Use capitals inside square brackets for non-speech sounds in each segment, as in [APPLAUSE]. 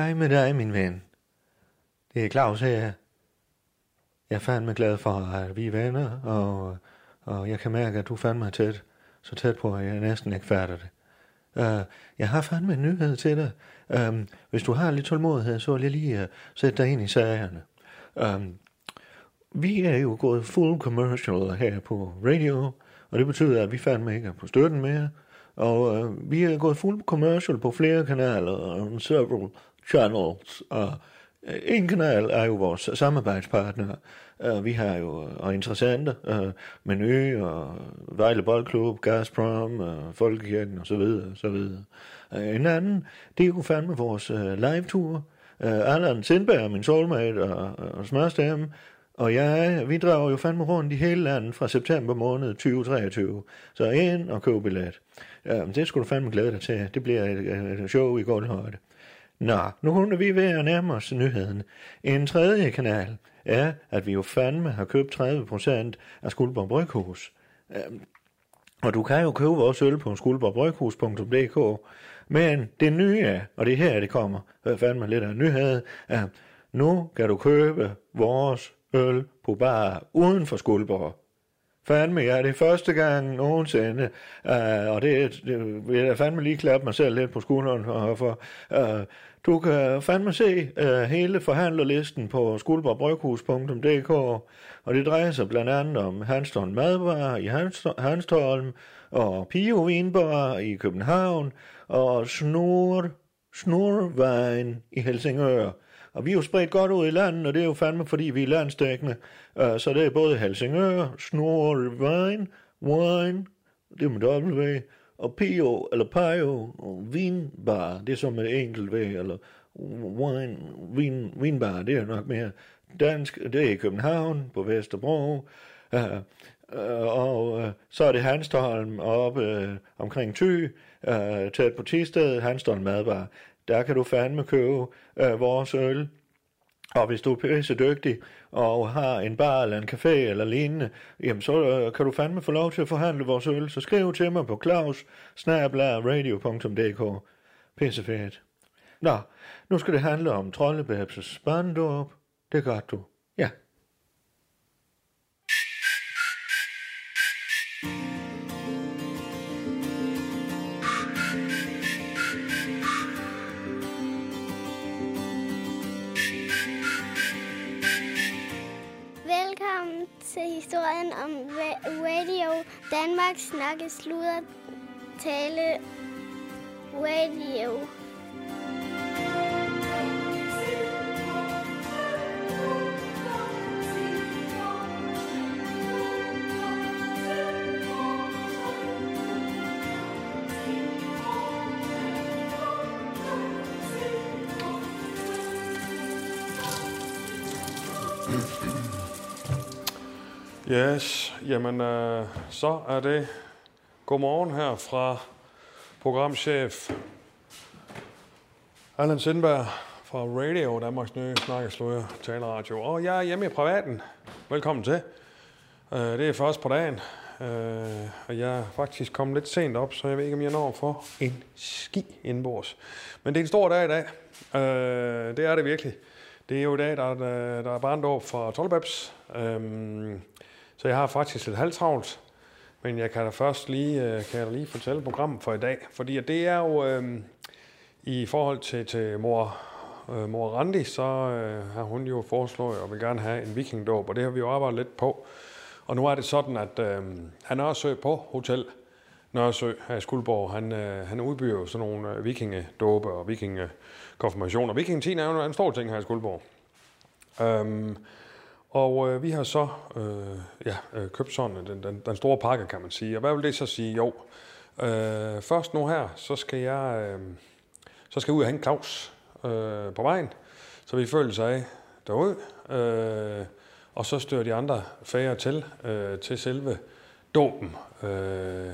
Hej med dig, min ven. Det er Claus her. Jeg er fandme glad for, at vi er venner, og, og jeg kan mærke, at du mig tæt, så tæt på, at jeg næsten ikke fatter det. Uh, jeg har fandme en nyhed til dig. Um, hvis du har lidt tålmodighed, så vil jeg lige uh, sætte dig ind i sagerne. Um, vi er jo gået full commercial her på radio, og det betyder, at vi fandme ikke er på støtten mere. Og uh, vi er gået full commercial på flere kanaler og several channels. Og øh, en kanal er jo vores samarbejdspartner. Øh, vi har jo og interessante øh, uh, Menu og Vejle Boldklub, Gazprom, Folkekirken og så videre, så videre. En anden, det er jo fandme vores live-tour. Allan Sindberg, min soulmate og, og smørstemme, og jeg, vi drager jo fandme rundt i hele landet fra september måned 2023. Så ind og køb billet. Ja, det skulle du fandme glæde dig til. Det bliver et, et show i højde. Nå, nu er vi ved at nærme os nyheden. En tredje kanal er, at vi jo fandme har købt 30% af Skuldborg Bryghus. Øhm, og du kan jo købe vores øl på skuldborgbryghus.dk, men det nye er, og det er her, det kommer, hvad fandme lidt af nyhed, er, nu kan du købe vores øl på bar uden for Skuldborg. Fandme, ja, det er første gang nogensinde, uh, og det, det vil jeg fandme lige klappe mig selv lidt på skulderen for. for uh, du kan fandme se uh, hele forhandlerlisten på skuldborgbryghus.dk, og det drejer sig blandt andet om Hanstholm Madbar i Hanstholm, og Pio Vinbar i København, og Snor, Snorvejen i Helsingør. Og vi er jo spredt godt ud i landet, og det er jo fandme, fordi vi er landstækkende. Uh, øh, så det er både Helsingør, Snorvejen, Wine, det er med W, og Pio, eller Pio, og Vinbar, det er som et enkelt V, eller Wine, vin, Vinbar, det er nok mere dansk, det er i København, på Vesterbro, uh, uh, og uh, så er det Hanstholm oppe uh, omkring Thy, uh, tæt på Tisted, Hanstholm Madbar. Der kan du fandme købe øh, vores øl. Og hvis du er pisse dygtig og har en bar eller en café eller lignende, jamen så øh, kan du fandme få lov til at forhandle vores øl. Så skriv til mig på claus radio.dk. Pisse fedt. Nå, nu skal det handle om troldebæbses barndåb. Det gør du. Til historien om Radio Danmark snakke tale radio. Yes, jamen øh, så er det godmorgen her fra programchef Allan Sindberg fra Radio, Danmarks nye snakkesløje taleradio. Og jeg er hjemme i privaten. Velkommen til. Øh, det er først på dagen, øh, og jeg er faktisk kommet lidt sent op, så jeg ved ikke, om jeg når for en ski indbords. Men det er en stor dag i dag. Øh, det er det virkelig. Det er jo i dag, der, der, øh, der er barndåb fra Tolbabs. Øhm, så jeg har faktisk lidt halvtravlt, men jeg kan da først lige, øh, kan jeg da lige fortælle programmet for i dag. Fordi det er jo øh, i forhold til, til mor, øh, mor Randi, så øh, har hun jo foreslået og vil gerne have en vikingdåb, og det har vi jo arbejdet lidt på. Og nu er det sådan, at øh, han er søg på hotel Nørresø her i Skuldborg. Han, øh, han udbyder jo sådan nogle øh, vikingedåbe og vikingekonfirmationer. Viking er jo en stor ting her i Skuldborg. Øhm, og øh, vi har så øh, ja, øh, købt sådan den, den, den store pakke, kan man sige. Og hvad vil det så sige? Jo, øh, først nu her, så skal jeg, øh, så skal jeg ud og hente Claus øh, på vejen, så vi følger sig af derude. Øh, og så stører de andre fager til, øh, til selve dåben. Øh,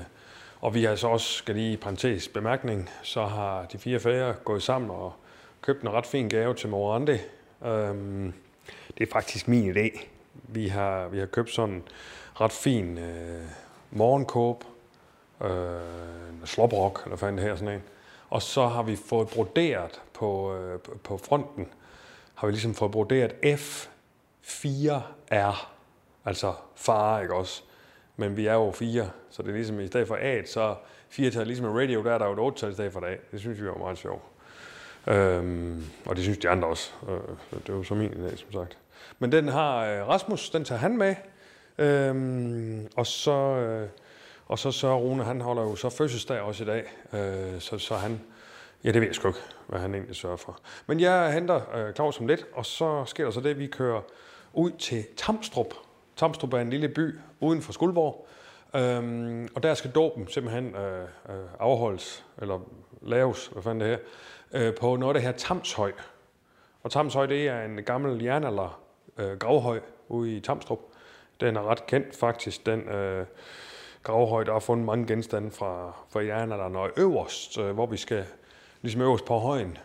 og vi har så også, skal lige i parentes bemærkning, så har de fire fager gået sammen og købt en ret fin gave til Morandi. Øh, det er faktisk min idé. Vi har, vi har købt sådan en ret fin øh, morgenkåb, øh, sloprok, eller fanden det her sådan en. Og så har vi fået broderet på, øh, på fronten, har vi ligesom fået broderet F4R, altså far, ikke også? Men vi er jo fire, så det er ligesom i stedet for A, så fire tal, ligesom i radio, der er der jo et otte tal i stedet for dag. Det synes vi var meget sjovt. Øhm, og det synes de andre også. Øh, øh det er jo så min idé, som sagt. Men den har øh, Rasmus, den tager han med. Øhm, og så... Øh, og så så Rune, han holder jo så fødselsdag også i dag, øh, så, så han, ja det ved jeg sgu ikke, hvad han egentlig sørger for. Men jeg henter øh, Claus om lidt, og så sker der så det, at vi kører ud til Tamstrup. Tamstrup er en lille by uden for Skuldborg, øhm, og der skal dåben simpelthen øh, øh, afholdes, eller laves, hvad fanden det her, øh, på noget af det her Tamshøj. Og Tamshøj, det er en gammel jernalder øh, gravhøj ude i Tamstrup. Den er ret kendt faktisk, den... Øh, gravhøj, der har fundet mange genstande fra, fra jernalderen, og øverst, øh, hvor vi skal, ligesom øverst på højen,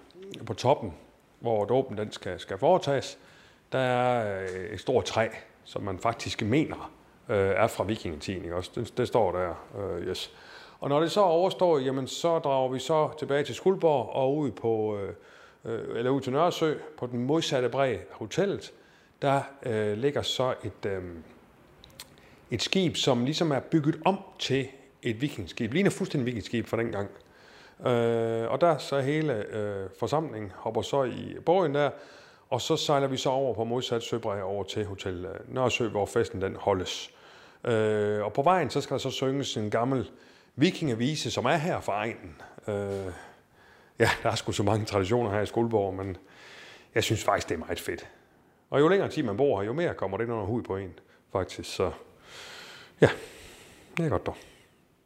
på toppen, hvor dåben den skal, skal foretages, der er øh, et stort træ, som man faktisk mener øh, er fra vikingetiden, ikke også? Det, det står der, øh, yes. Og når det så overstår, jamen så drager vi så tilbage til Skuldborg og ud på, øh, øh eller ud til Nørresø, på den modsatte bred af hotellet, der øh, ligger så et, øh, et skib, som ligesom er bygget om til et vikingskib. Ligner fuldstændig vikingskib fra dengang. Øh, og der så hele øh, forsamlingen hopper så i båden der, og så sejler vi så over på modsat søbred over til Hotel øh, Nørresø, hvor festen den holdes. Øh, og på vejen, så skal der så synges en gammel vikingevise, som er her fra egnen. Øh, ja, der er sgu så mange traditioner her i Skuldborg, men jeg synes faktisk, det er meget fedt. Og jo længere tid man bor her, jo mere kommer det under hud på en, faktisk. Så Ja, det er godt dog.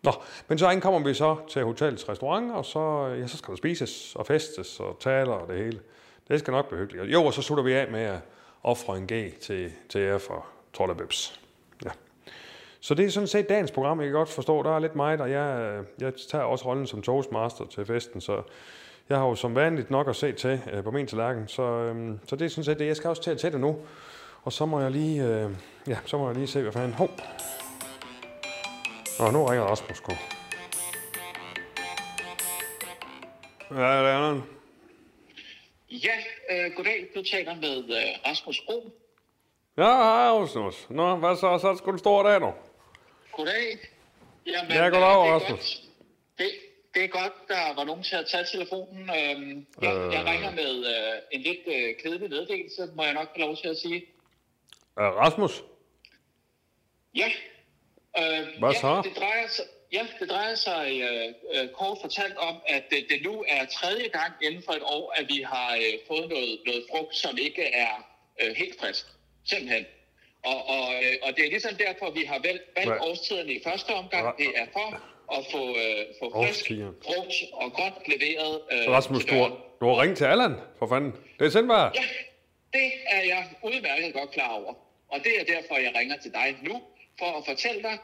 Nå, men så kommer vi så til hotellets restaurant, og så, ja, så skal der spises og festes og taler og det hele. Det skal nok blive hyggeligt. Jo, og så slutter vi af med at ofre en G til, til jer for Trollebøbs. Ja. Så det er sådan set dagens program, jeg kan godt forstå. Der er lidt meget, og jeg, jeg tager også rollen som toastmaster til festen, så jeg har jo som vanligt nok at se til øh, på min tallerken, så, øh, så det er sådan set det. Jeg skal også til at tage det nu, og så må jeg lige, øh, ja, så må jeg lige se, hvad fanden... Hov, Nå, nu ringer Rasmus K. Hvad er det, Allan? Ja, øh, goddag. Du taler med øh, Rasmus O. Ja, hej Rasmus. Nå, hvad så? Så er det sgu en stor dag nu. Goddag. Jamen, ja, goddag, øh, Rasmus. Det, det er godt, der var nogen til at tage telefonen. Øhm, jeg, øh... jeg ringer med øh, en lidt øh, kedelig meddelelse, må jeg nok få lov til at sige. Øh, Rasmus? Ja, Øh, Hvad så? Ja, det drejer sig, ja, det drejer sig øh, øh, kort fortalt om, at det, det nu er tredje gang inden for et år, at vi har øh, fået noget, noget frugt, som ikke er øh, helt frisk. Simpelthen. Og, og, øh, og det er ligesom derfor, vi har valgt, valgt årstiderne i første omgang. Det er for at få, øh, få frisk frugt og grønt leveret. Øh, Rasmus, du har, du har ringet til Allan, for fanden. Det er sendbart. Ja, det er jeg udmærket godt klar over. Og det er derfor, jeg ringer til dig nu, for at fortælle dig,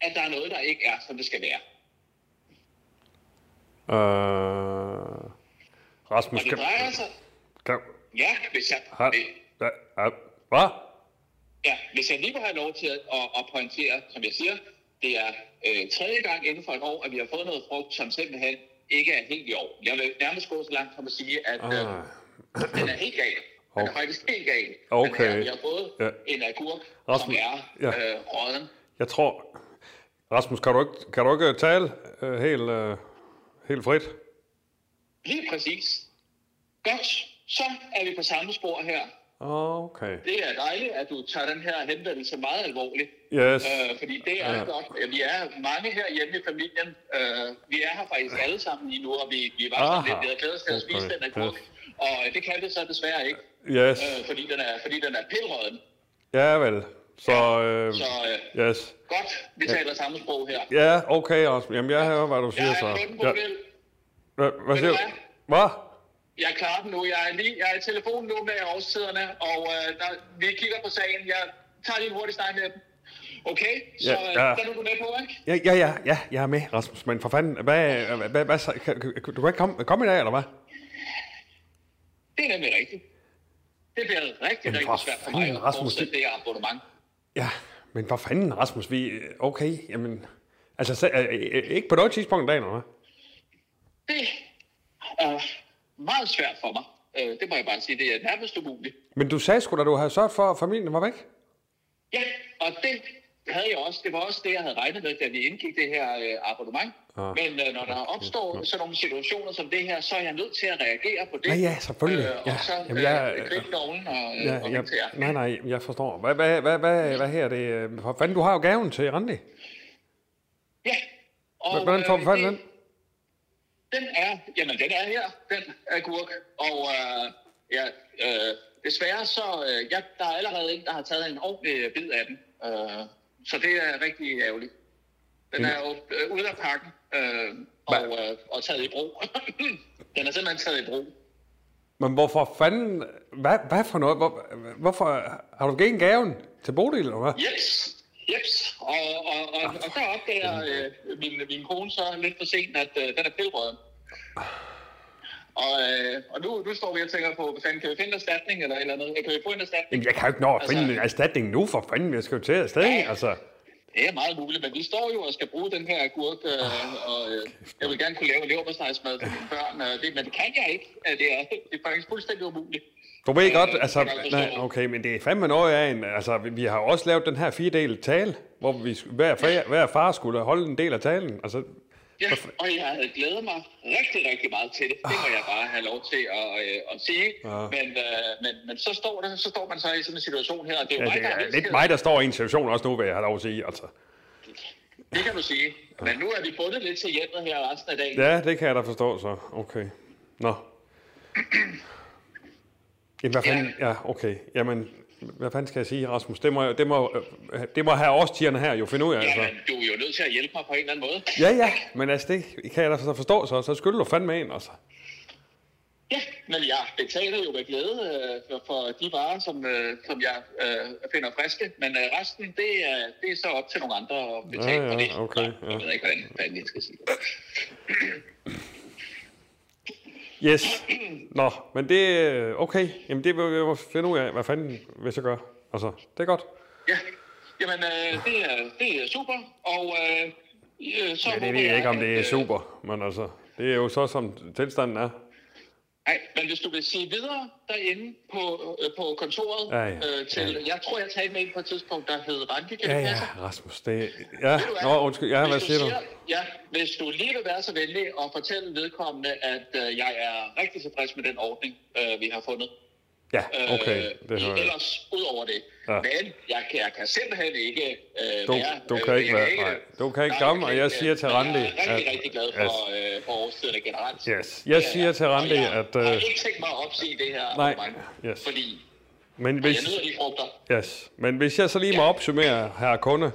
at der er noget, der ikke er, som det skal være. Øh, Rasmus, og det drejer sig... Kan... Ja, hvis jeg... Har... Da, uh, hvad? Ja, hvis jeg lige må have lov til at, at, at pointere, som jeg siger, det er øh, tredje gang inden for et år, at vi har fået noget frugt, som simpelthen ikke er helt i år. Jeg vil nærmest gå så langt som at sige, at øh, ah. den er helt gal. Den er faktisk helt gal. Okay. Her, vi har fået ja. en agurk, Rasmus, som er ja. øh, råden. Jeg tror... Rasmus, kan du ikke, kan du ikke tale uh, helt, uh, helt frit? Lige præcis. Godt, så er vi på samme spor her. Okay. Det er dejligt, at du tager den her henvendelse meget alvorligt. Yes. Øh, fordi det er ja. godt. Vi er mange her hjemme i familien. Øh, vi er her faktisk alle sammen lige nu, og vi, vi var sådan lidt, vi havde glædet os til at spise okay. den agurk. Yes. Og det kan vi så desværre ikke. Yes. Øh, fordi den er, fordi den er pilrøden. Ja, vel. Så, ja, øh, så øh, yes. godt, vi taler ja. samme sprog her. Ja, okay også. Jamen, jeg hører, hvad du siger så. Ja. Hvad, hvad siger du? Hvad? Jeg er klar nu. Jeg er, lige, jeg er i telefonen nu med årstiderne, og øh, der, vi kigger på sagen. Jeg tager lige en hurtig snak med dem. Okay, så ja, ja. den er du med på, ikke? Ja, ja, ja, ja, jeg er med, Rasmus. Men for fanden, hvad, hvad, hvad, hvad kan, du kan ikke komme, komme i dag, eller hvad? Det er nemlig rigtigt. Det bliver rigtig, rigtig svært for mig at Rasmus, det her abonnement. Ja, men for fanden, Rasmus, vi... Okay, jamen... Altså, så, ikke på noget tidspunkt i dagen, eller hvad? Det Uh, meget svært for mig. Uh, det må jeg bare sige. Det er nærmest umuligt. Men du sagde sgu da, du havde sørget for, at familien var væk. Ja, og det havde jeg også. Det var også det, jeg havde regnet med, da vi indgik det her øh, abonnement. Ah. Men øh, når der opstår sådan nogle situationer som det her, så er jeg nødt til at reagere på det. Ja, ja, selvfølgelig. Øh, og Ja, så jamen, jeg- øh, gribe knoglen og, øh, Ja, og håndtere. nej, nej, jeg forstår. Hvad, hvad, hvad, hvad, hvad her det? øh, For fanden, du har jo gaven til Randi. Ja. Og, Hvordan får du øh, i det- den? Den er, jamen den er her, den agurk. Og øh, ja, øh, desværre så, øh, ja, der er allerede en, der har taget en ordentlig bid af den. Øh, så det er rigtig ærgerligt. Den er jo øh, ude af pakken øh, og, øh, og taget i brug. [LAUGHS] den er simpelthen taget i brug. Men hvorfor fanden... Hvad, hvad for noget? Hvor, hvorfor har du givet gaven til Bodil, eller hvad? Jeps, jeps. Og, og, og, og der opdager [LAUGHS] øh, min, min kone så lidt for sent, at øh, den er pilbrøden. Og, øh, og nu, nu står vi og tænker på, hvad fanden, kan vi finde en erstatning eller eller andet? Kan vi få en erstatning? Jamen, jeg kan jo ikke nå at finde Altså- en erstatning nu, for fanden. Jeg skal jo til afsted, Ja. altså. Det er meget muligt, men vi står jo og skal bruge den her agurk, øh, og øh, jeg vil gerne kunne lave leverpostejsmad til mine børn, øh, det, men det kan jeg ikke. Øh, Det er, det er faktisk fuldstændig umuligt. Du ved godt, Øh, altså, det nej, okay, men det er fandme noget af en, altså, vi, har også lavet den her fire-del tale, hvor vi, hver, far, hver far skulle holde en del af talen, altså, Ja, og jeg havde glædet mig rigtig, rigtig meget til det. Det må jeg bare have lov til at, øh, at sige. Ja. Men, øh, men, men så, står der, så står man så i sådan en situation her, og det er jo ja, mig, det der har er lidt mig, der står i en situation også nu, vil jeg have lov at sige, altså. Det kan du sige. Men nu er vi bundet lidt til hjemmet her resten af dagen. Ja, det kan jeg da forstå, så, okay. Nå. Jamen, hvad fanden, ja, okay, jamen, hvad fanden skal jeg sige, Rasmus? Det må, det må, øh, det må have årstierne her jo finde ud af, altså. Jamen, du er jo nødt til at hjælpe mig på en eller anden måde. Ja, ja, men altså, det kan jeg da så forstå, så, så skylder du fandme en, altså. Ja, men jeg betaler jo med glæde øh, for, for de varer, som, øh, som jeg øh, finder friske. Men øh, resten, det er, det er så op til nogle andre at betale Ja, ja, for det. okay, Nå, Jeg ja. ved ikke, hvordan fanden jeg skal sige det. Yes. Nå, men det er okay. Jamen, det vil jeg jo finde ud af, hvad fanden hvis jeg gør. Altså, det er godt. Ja, jamen øh, det, er, det er super. Og øh, øh, så Ja, det ved jeg ikke, om det er øh, super, men altså, det er jo så, som tilstanden er. Nej, men hvis du vil sige videre derinde på, øh, på kontoret Ja, ja, øh, til, ja. jeg tror, jeg talte med en på et tidspunkt, der hed Randi, kan Ja, ja? Rasmus, det Ja, hvad? nå, undskyld. Ja, hvad Hvis siger du? Ja, hvis du lige vil være så venlig at fortælle vedkommende, at øh, jeg er rigtig tilfreds med den ordning, øh, vi har fundet. Ja, okay, Øh, det hører jeg. Ellers, ud over det. Ja. Men jeg kan, jeg kan simpelthen ikke øh, Du- være... du kan ikke jeg være- nej, du kan ikke komme, jeg og jeg ikke, siger til men Randi, Jeg er rigtig, at- rigtig glad for, øh, for årstiderne generelt. Yes. Jeg er siger til Og Randi, jeg at, har øh, ikke tænkt mig at opsige det her Nej, abonnement, yes. fordi Men jeg hvis, nyder de frugter. yes. Men hvis jeg så lige må opsummere, her kunde,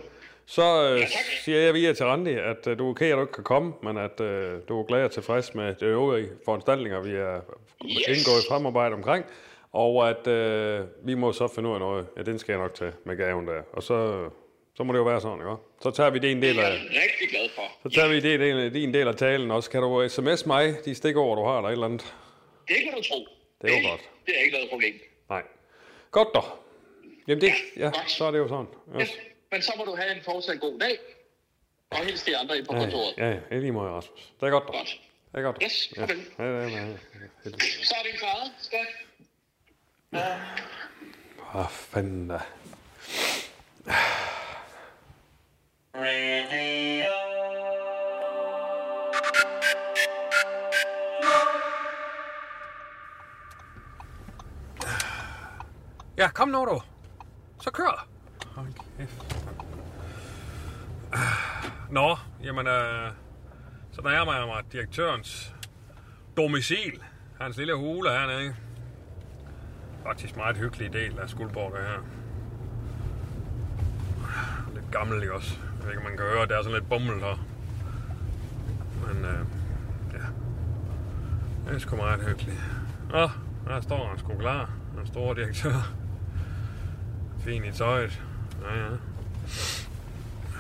så øh, tak. siger jeg via til Randi, at øh, du er okay, at du ikke kan komme, men at øh, du er glad og tilfreds med de øvrige foranstaltninger, vi er Yes. indgået i samarbejde omkring. Og at øh, vi må så finde ud af noget. Ja, den skal jeg nok tage med gaven der. Og så, så må det jo være sådan, ikke? Så tager vi det en del Det er af... rigtig glad for. Så tager vi det, del, din del af talen også. Kan du sms mig de stikord, du har, eller et eller andet? Det kan du tro. Det er jo godt. Det er ikke noget problem. Nej. Godt dog. Jamen det, ja, godt. så er det jo sådan. Ja, Yes. men så må du have en fortsat god dag. Og hils de andre ind på Ja, kontoret. ja, ja, i lige måde, Rasmus. Det er godt dog. Godt. Det er godt. Yes, ja. Ja, ja, ja, ja. Så er det en grad, skat. Hvad fanden da. Ja, kom nu du. Så kør. Hold kæft. Nå, jamen, øh, så nærmer jeg mig direktørens domicil. Hans lille hule hernede, ikke? Faktisk meget hyggelig del af Skuldborg, det her. Lidt gammel, ikke også? Jeg ved ikke, om man kan høre, at det er sådan lidt bummel her. Men, øh, ja. Det er sgu meget hyggeligt. Nå, der står han sgu klar. Den store direktør. Fin i tøjet. Ja, ja.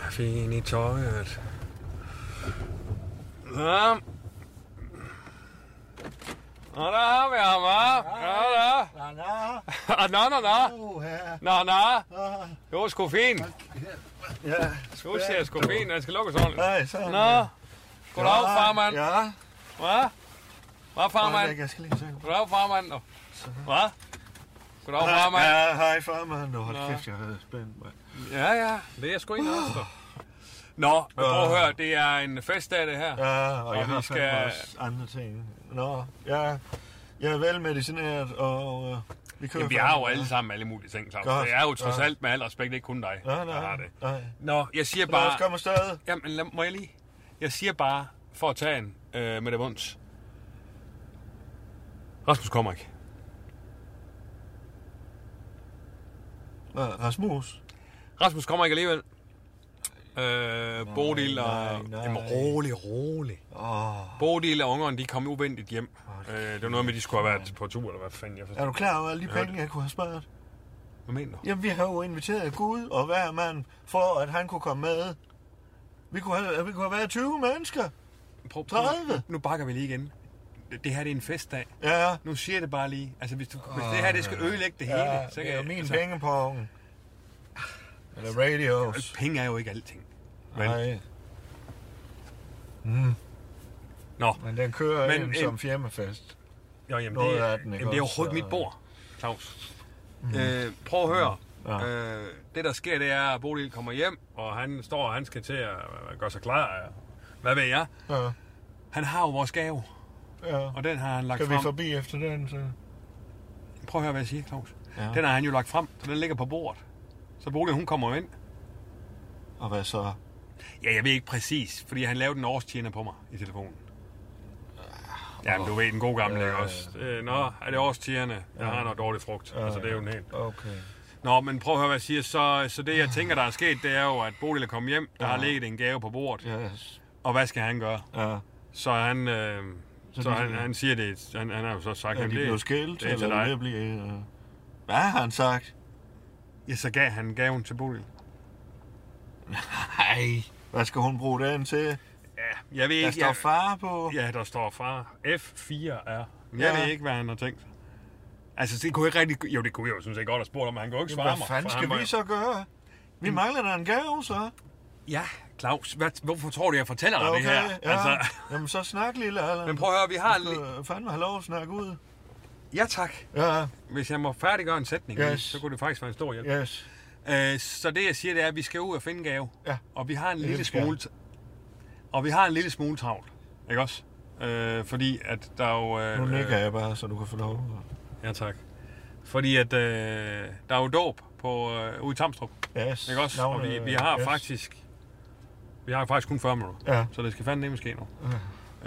Fin i tøjet. Ja. Og der har vi ham, hva'? Ja, nå. [LAUGHS] Ah, Nå, nå, nå. Nå, nå. Det var sgu fint. Ja. Du ser sgu fint. Den skal lukkes ordentligt. Nej, så. Nå. Goddag, farmand. Ja. Hvad? Hvad, farmand? Jeg skal lige se. Goddag, farmand. Hvad? Goddag, farmand. Ja, hej farmand. Hold Nå. kæft, jeg er spændt. mand. Ja, ja. Det er sgu egentlig også. Nå, men prøv at høre. Det er en festdag, det her. Ja, og, Og jeg vi har skal... også andre ting. Nå, ja, jeg er velmedicineret, og øh, vi kører Jamen, vi har jo alle sammen alle mulige ting, Claus. Godt. Det er jo trods Ja. alt med al respekt ikke kun dig, Nej, der nej, har det. nej. Nå, jeg siger Lad os bare... komme. Jamen, lad, må jeg lige... Jeg siger bare, for at tage en øh, med det vunds. Rasmus kommer ikke. Rasmus? Rasmus kommer ikke alligevel. Øh, Bodil og... nej, nej. Jamen, rolig, rolig. Åh, Bodil og ungerne, de kom uventet hjem. Øh, det var noget med, at de skulle have været på tur, eller hvad fanden jeg er forstår. du klar over alle de penge, jeg kunne have sparet? Hvad mener du? Jamen, vi har jo inviteret Gud og hver mand, for at han kunne komme med. Vi kunne have, vi kunne have været 20 mennesker. Prøv, 30. Nu bakker vi lige igen. Det, her det er en festdag. Ja, Nu siger jeg det bare lige. Altså, hvis, du, hvis det her det skal ødelægge det hele, ja så det kan er jo jeg... min altså, penge på Eller radios. Penge er jo ikke alting. Vel? Nej. Mm, Nå, men den kører Men ind som firmafest. jo, jamen, Noget det, af den, jamen, det er overhovedet mit bord, Claus. Mm. Øh, prøv at høre. Ja. Øh, det, der sker, det er, at Bodil kommer hjem, og han står, og han skal til at øh, gøre sig klar. Hvad ved jeg? Ja, Han har jo vores gave, ja. og den har han lagt Kan vi frem. forbi efter den, så? Prøv at høre, hvad jeg siger, Claus. Ja. Den har han jo lagt frem, så den ligger på bordet. Så Bodil, hun kommer ind. Og hvad så? Ja, jeg ved ikke præcis, fordi han lavede en årstjener på mig i telefonen. Ja, men du ved, den gode gamle, Ja, også? Øh, Nå, er det årstjerne? Jeg har noget dårlig frugt. Altså, det er jo en helt... Okay. Nå, men prøv at høre, hvad jeg siger. Så, så det, jeg tænker, der er sket, det er jo, at Bodil er kommet hjem. Der har ligget en gave på bordet. Yes. Og hvad skal han gøre? Ja. Så han... Øh, Så så han, han siger det, han, han har jo så sagt, Er at de det, blevet skilt, det er til eller dig. det blive... øh, Hvad har han sagt? Ja, så gav han gaven til Bodil. [LAUGHS] Nej. Hvad skal hun bruge den til? Ja, jeg ved Der ikke... står jeg, far på. Ja, der står far. F4R. Men jeg Ja. ved ikke, hvad han har tænkt. Altså, det kunne jeg ikke rigtig... Jo, det kunne jeg jo sådan set godt have spurgt om, men han kunne ikke svare Hvad mig. fanden for skal var vi så gøre? Vi mangler da en gave, så. Ja, Claus, hvad, hvorfor tror du, jeg fortæller dig Okay, det her? ja. Altså, Jamen, så snak, lille Allan. men prøv at høre, vi har... Du fandme have lov at snakke ud. ja, tak. Ja, Hvis jeg må færdiggøre en sætning, Yes. så kunne det faktisk være en stor hjælp. yes. Øh, så det, jeg siger, det er, at vi skal ud og finde gave. Ja. Og vi har en lille smule... Og vi har en lille smule travlt. Ikke også? Øh, fordi at der er jo... Øh, Nu nikker jeg bare, så du kan få lov. Ja, tak. Fordi at øh, der er jo dåb på, øh, ude i Tamstrup. Yes. Ikke også? Og vi, vi har yes. faktisk... Vi har faktisk kun 40 minutter. Ja. Så det skal fandme nemt ske nu.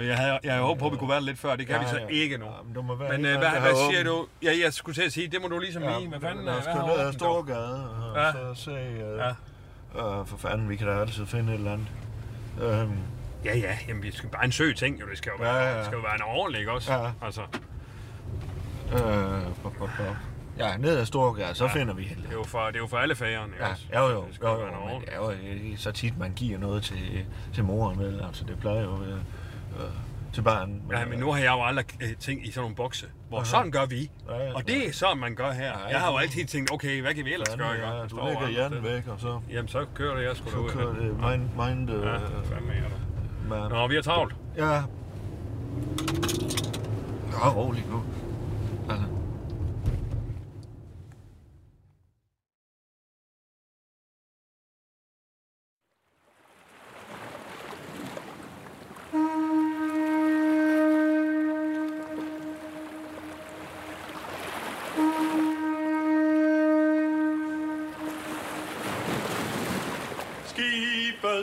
Jeg havde, jeg havde håbet på, at vi kunne være lidt før. Det kan Ja, vi så ja. ikke nu. Ja, men du må være Men en øh, hvad, hvad siger du? Ja, jeg skulle til at sige, det må du ligesom lige. Hvad fanden Lad er os hvad køre har ned ad? Storgade, og Ja. så se... Øh, Ja. øh, for fanden, vi kan da altid finde et eller andet. Øhm, Ja, ja, jamen vi skal bare en søg ting, jo. Det skal jo være, Ja, ja, ja. Det skal jo være en ordentlig, ikke også? Ja. Altså, øh, pop, pop, pop. Ja, ned ad Storgade, så Ja. finder vi det hende. er jo for, det er jo for alle fagerne, Ja, også? jo, jo, Det skal jo, jo jo, en men det er jo så tit, man giver noget til, til moren, vel? Altså, det plejer jo øh, øh, til barnet. Ja, men nu har jeg jo aldrig øh, tænkt i sådan nogle bokse, hvor sådan gør vi. Ja, ja, Og det er sådan, man gør her. Ja, Jeg har jo ja. altid tænkt, okay, hvad kan vi ellers gøre? ja, Der du lægger hjernen væk, og så, Jamen, så kører det, jeg sgu så kører det mind, mind øh, Ja, hvad mener du? Man. Nå, vi er travlt. Ja. Nå, rolig nu. Altså.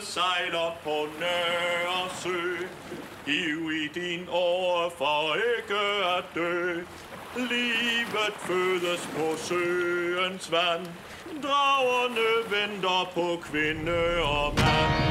Sejler på Nørresø. Giv i din år for ikke at dø. Livet fødes på søens vand. Dragerne venter på kvinde og mand.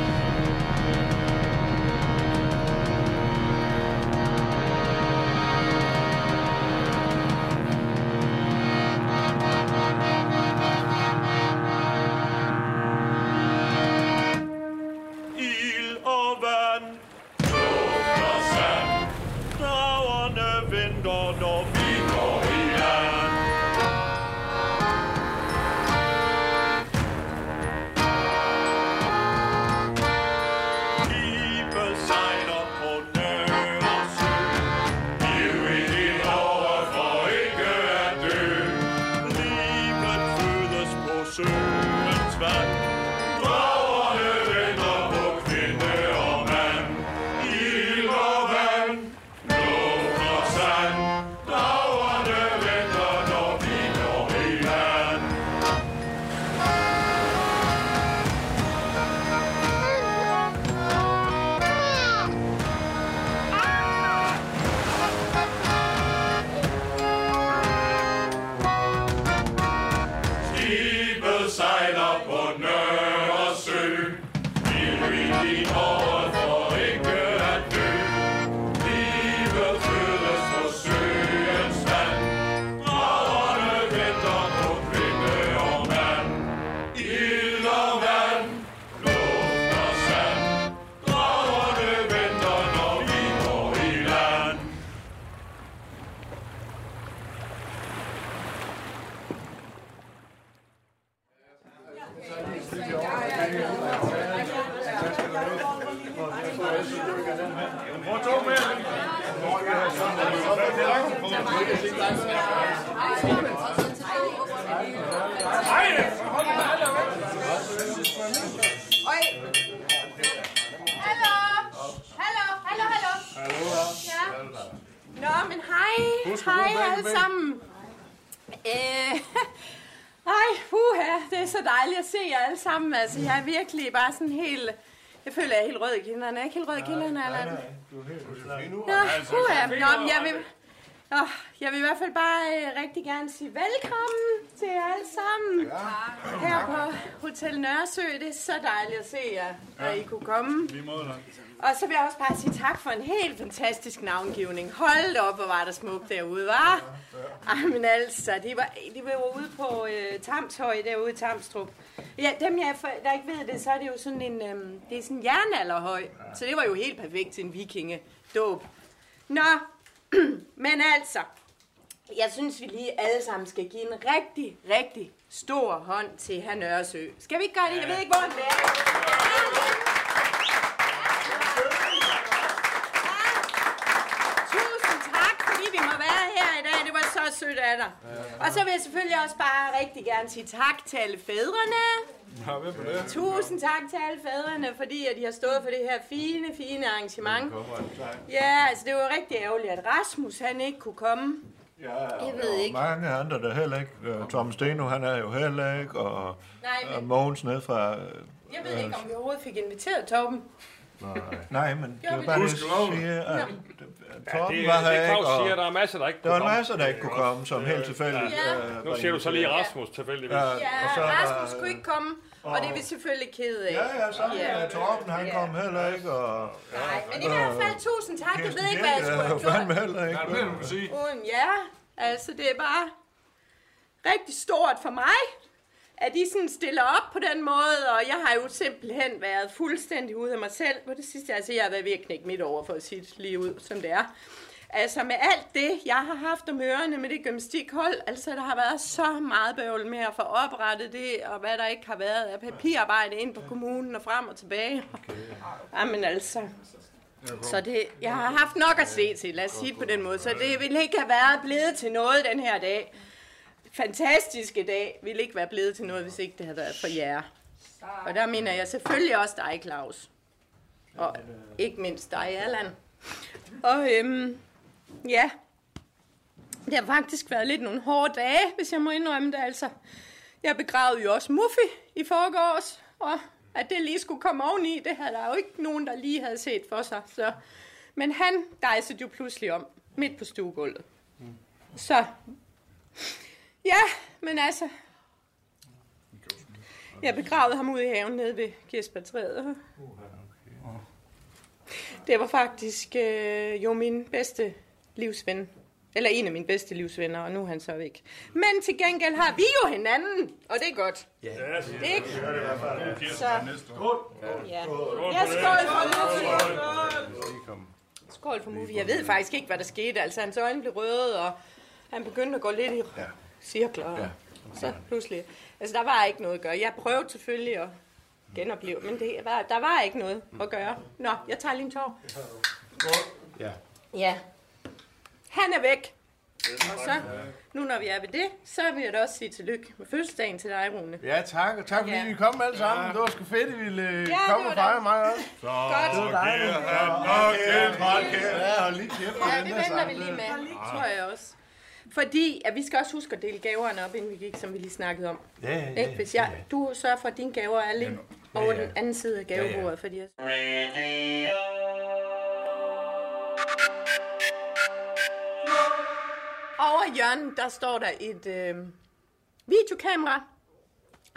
Sammen. Altså, jeg er virkelig bare sådan helt... Jeg føler, jeg er helt rød i kinderne. Er jeg ikke helt rød i kinderne, Allan? Nå, puha. Nå, men jeg vil... Oh, jeg vil i hvert fald bare øh, rigtig gerne sige velkommen til jer alle sammen. Her på Hotel Nørresø. Det er så dejligt at se jer, at I kunne komme. Og så vil jeg også bare sige tak for en helt fantastisk navngivning. Hold op, hvor var der smukt derude, var? Ej, men altså, de var, de var ude på øh, Tamshøj, derude i Tamstrup. Ja, dem jeg, der ikke ved det, så er det jo sådan en, øhm, det er sådan en jernalderhøj. Så det var jo helt perfekt til en vikingedåb. Nå, [CLEARS THROAT] men altså, jeg synes, vi lige alle sammen skal give en rigtig, rigtig stor hånd til herr Nørresø. Skal vi ikke gøre det? Jeg ved ikke, hvor han er. Tusind tak, fordi vi må være her i dag. Det var så sødt af dig. Og så vil jeg selvfølgelig også bare rigtig gerne sige tak til alle fædrene. Tusind tak til alle fædrene, fordi at de har stået for det her fine, fine arrangement. Ja, altså det var rigtig ærgerligt, at Rasmus han ikke kunne komme. Ja, Jeg ved ikke. mange andre, der heller ikke. Øh, Tom Steno, han er jo heller ikke, og, Nej, men Mogens ned fra... øh, jeg ved ikke, om vi overhovedet fik inviteret Torben. Nej, men det var bare det? det, jeg siger, at Torben Det, var det her ikke, Claus siger, og der er masser, der ikke der kunne var en komme. masse, der ikke kunne komme, som helt tilfældigt. Ja. øh, Nu var siger du så lige. Rasmus tilfældigvis. Ja, Ja, og så, Rasmus kunne ikke komme, og det er vi selvfølgelig kede af. Ja, ja, så Ja. ja. Torben, han kom heller ikke, og... Nej, men i hvert fald tusind tak. Jeg ved ikke, hvad jeg skulle Ja, have fandme gjort. heller ikke. Uden ja, altså det er bare rigtig stort for mig, at I sådan stiller op på den måde, og jeg har jo simpelthen været fuldstændig ude af mig selv på det sidste. Altså jeg har været ved at knække midt over for at sige det lige ud, som det er. Altså med alt det, jeg har haft om ørerne med det gymnastikhold, altså der har været så meget bøvl med at få oprettet det, og hvad der ikke har været af papirarbejde ind på kommunen og frem og tilbage. Jamen altså, så det, jeg har haft nok at se til, lad os sige det på den måde. Så det ville ikke have været blevet til noget den her dag. Fantastiske dag ville ikke være blevet til noget, hvis ikke det havde været for jer. Og der mener jeg selvfølgelig også dig, Claus. Og ikke mindst dig, Allan. Og øhm, ja, det har faktisk været lidt nogle hårde dage, hvis jeg må indrømme det. Altså, jeg begravede jo også Muffy i forgårs, og at det lige skulle komme oveni, det havde der jo ikke nogen, der lige havde set for sig. Så. Men han dejsede jo pludselig om, midt på stuegulvet. Så, ja, men altså, jeg begravede ham ude i haven nede ved kirsebærtræet. Det var faktisk øh, jo min bedste livsven. Eller en af mine bedste livsvenner, og nu er han så væk. Men til gengæld har vi jo hinanden, og det er godt. Ja, det er ikke? Så, ja. ja, skål for Muffy. Skål for Muffy. Jeg ved faktisk ikke, hvad der skete. Altså, hans øjne blev røde, og han begyndte at gå lidt i cirkler. Og så pludselig. Altså, der var ikke noget at gøre. Jeg prøvede selvfølgelig at genopleve, men det var, der var ikke noget at gøre. Nå, jeg tager lige en tår. Ja. Ja. Han er væk. Og så, nu når vi er ved det, så vil jeg da også sige tillykke med fødselsdagen til dig, Rune. Ja, tak. Og tak fordi Ja. vi kom alle sammen. Det var sgu fedt, at I ville øh, Ja, komme det og var fejre det. mig også. Godt. Ja, hold lige kæft. Ja, det venter vi lige med, tror jeg også. Fordi at vi skal også huske at dele gaverne op, inden vi gik, som vi lige snakkede om. Ja, ja, Ikke? Hvis jeg, du sørger for, at dine gaver er lige over den anden side af gavebordet, fordi jeg... Over hjørnet, der står der et øh, videokamera.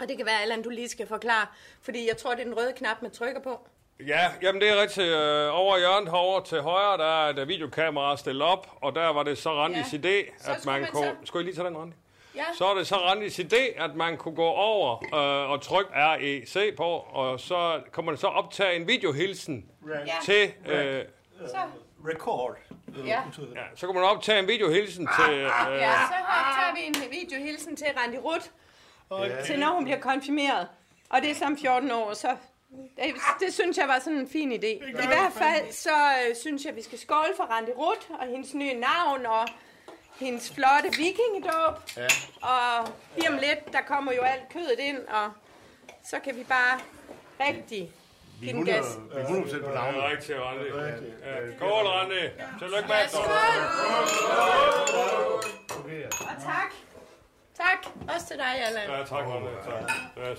Og det kan være, Allan, du lige skal forklare. Fordi jeg tror, det er den røde knap, man trykker på. Ja, jamen det er rigtigt. Øh, over i hjørnet herovre til højre, der er et videokamera stillet op, og der var det så Randis Ja. idé, Så at man man kunne... så- Skulle jeg lige tage den, Randi? Ja. Så er det så Randis idé, at man kunne gå over øh, og trykke REC på, og så kommer det så optage en videohilsen Ja. til... Øh, Så, Record. ja. ja, så kan man optage en videohilsen til... Øh, Ja, så her tager vi en videohilsen til Randi Ruth, til når hun bliver konfirmeret. Og det er som 14 år, så det, det synes jeg var sådan en fin idé. I hvert fald så øh, synes jeg, vi skal skåle for Randi Ruth og hendes nye navn, og hendes flotte vikingedåb. Ja. Og lige om lidt, der kommer jo alt kødet ind, og så kan vi bare rigtig give den gas. Vi er 100% på navnet. Ja, rigtig, Randi. Skål, Randi. Tillykke med det. Og tak. Tak. Også til dig, Allan. Ja, tak, Randi. Tak.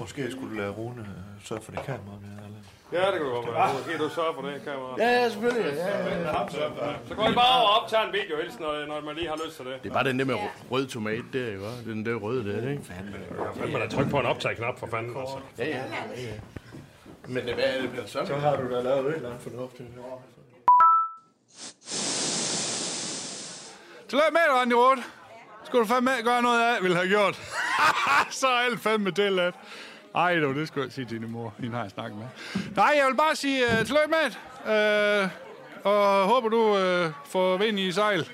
Måske skulle du lade Rune øh, sørge for det kamera der, eller? Ja, det kan du godt være. Måske du sørger for det, kamera. Ja, ja, selvfølgelig. Ja, ja. Så går I bare over og optager en video, helst, når, når man lige har lyst til det. Det er bare den der med rød tomat der, ikke? Den der røde der, ikke? Fanden, man da trykke på en optag-knap for fanden, altså. Ja, ja. ja, ja. Men hvad er det, bliver sådan? Så har du da lavet et eller andet fornuftigt. Tillykke med, Randi Roth. Skulle du fandme gøre noget af, ville have gjort. [LAUGHS] så er alt fandme til, at... Ej, du, det skulle jeg sige til din mor. Hende har jeg snakket med. Nej, jeg vil bare sige uh, tillykke med. Uh, og håber, du uh, får vind i sejl.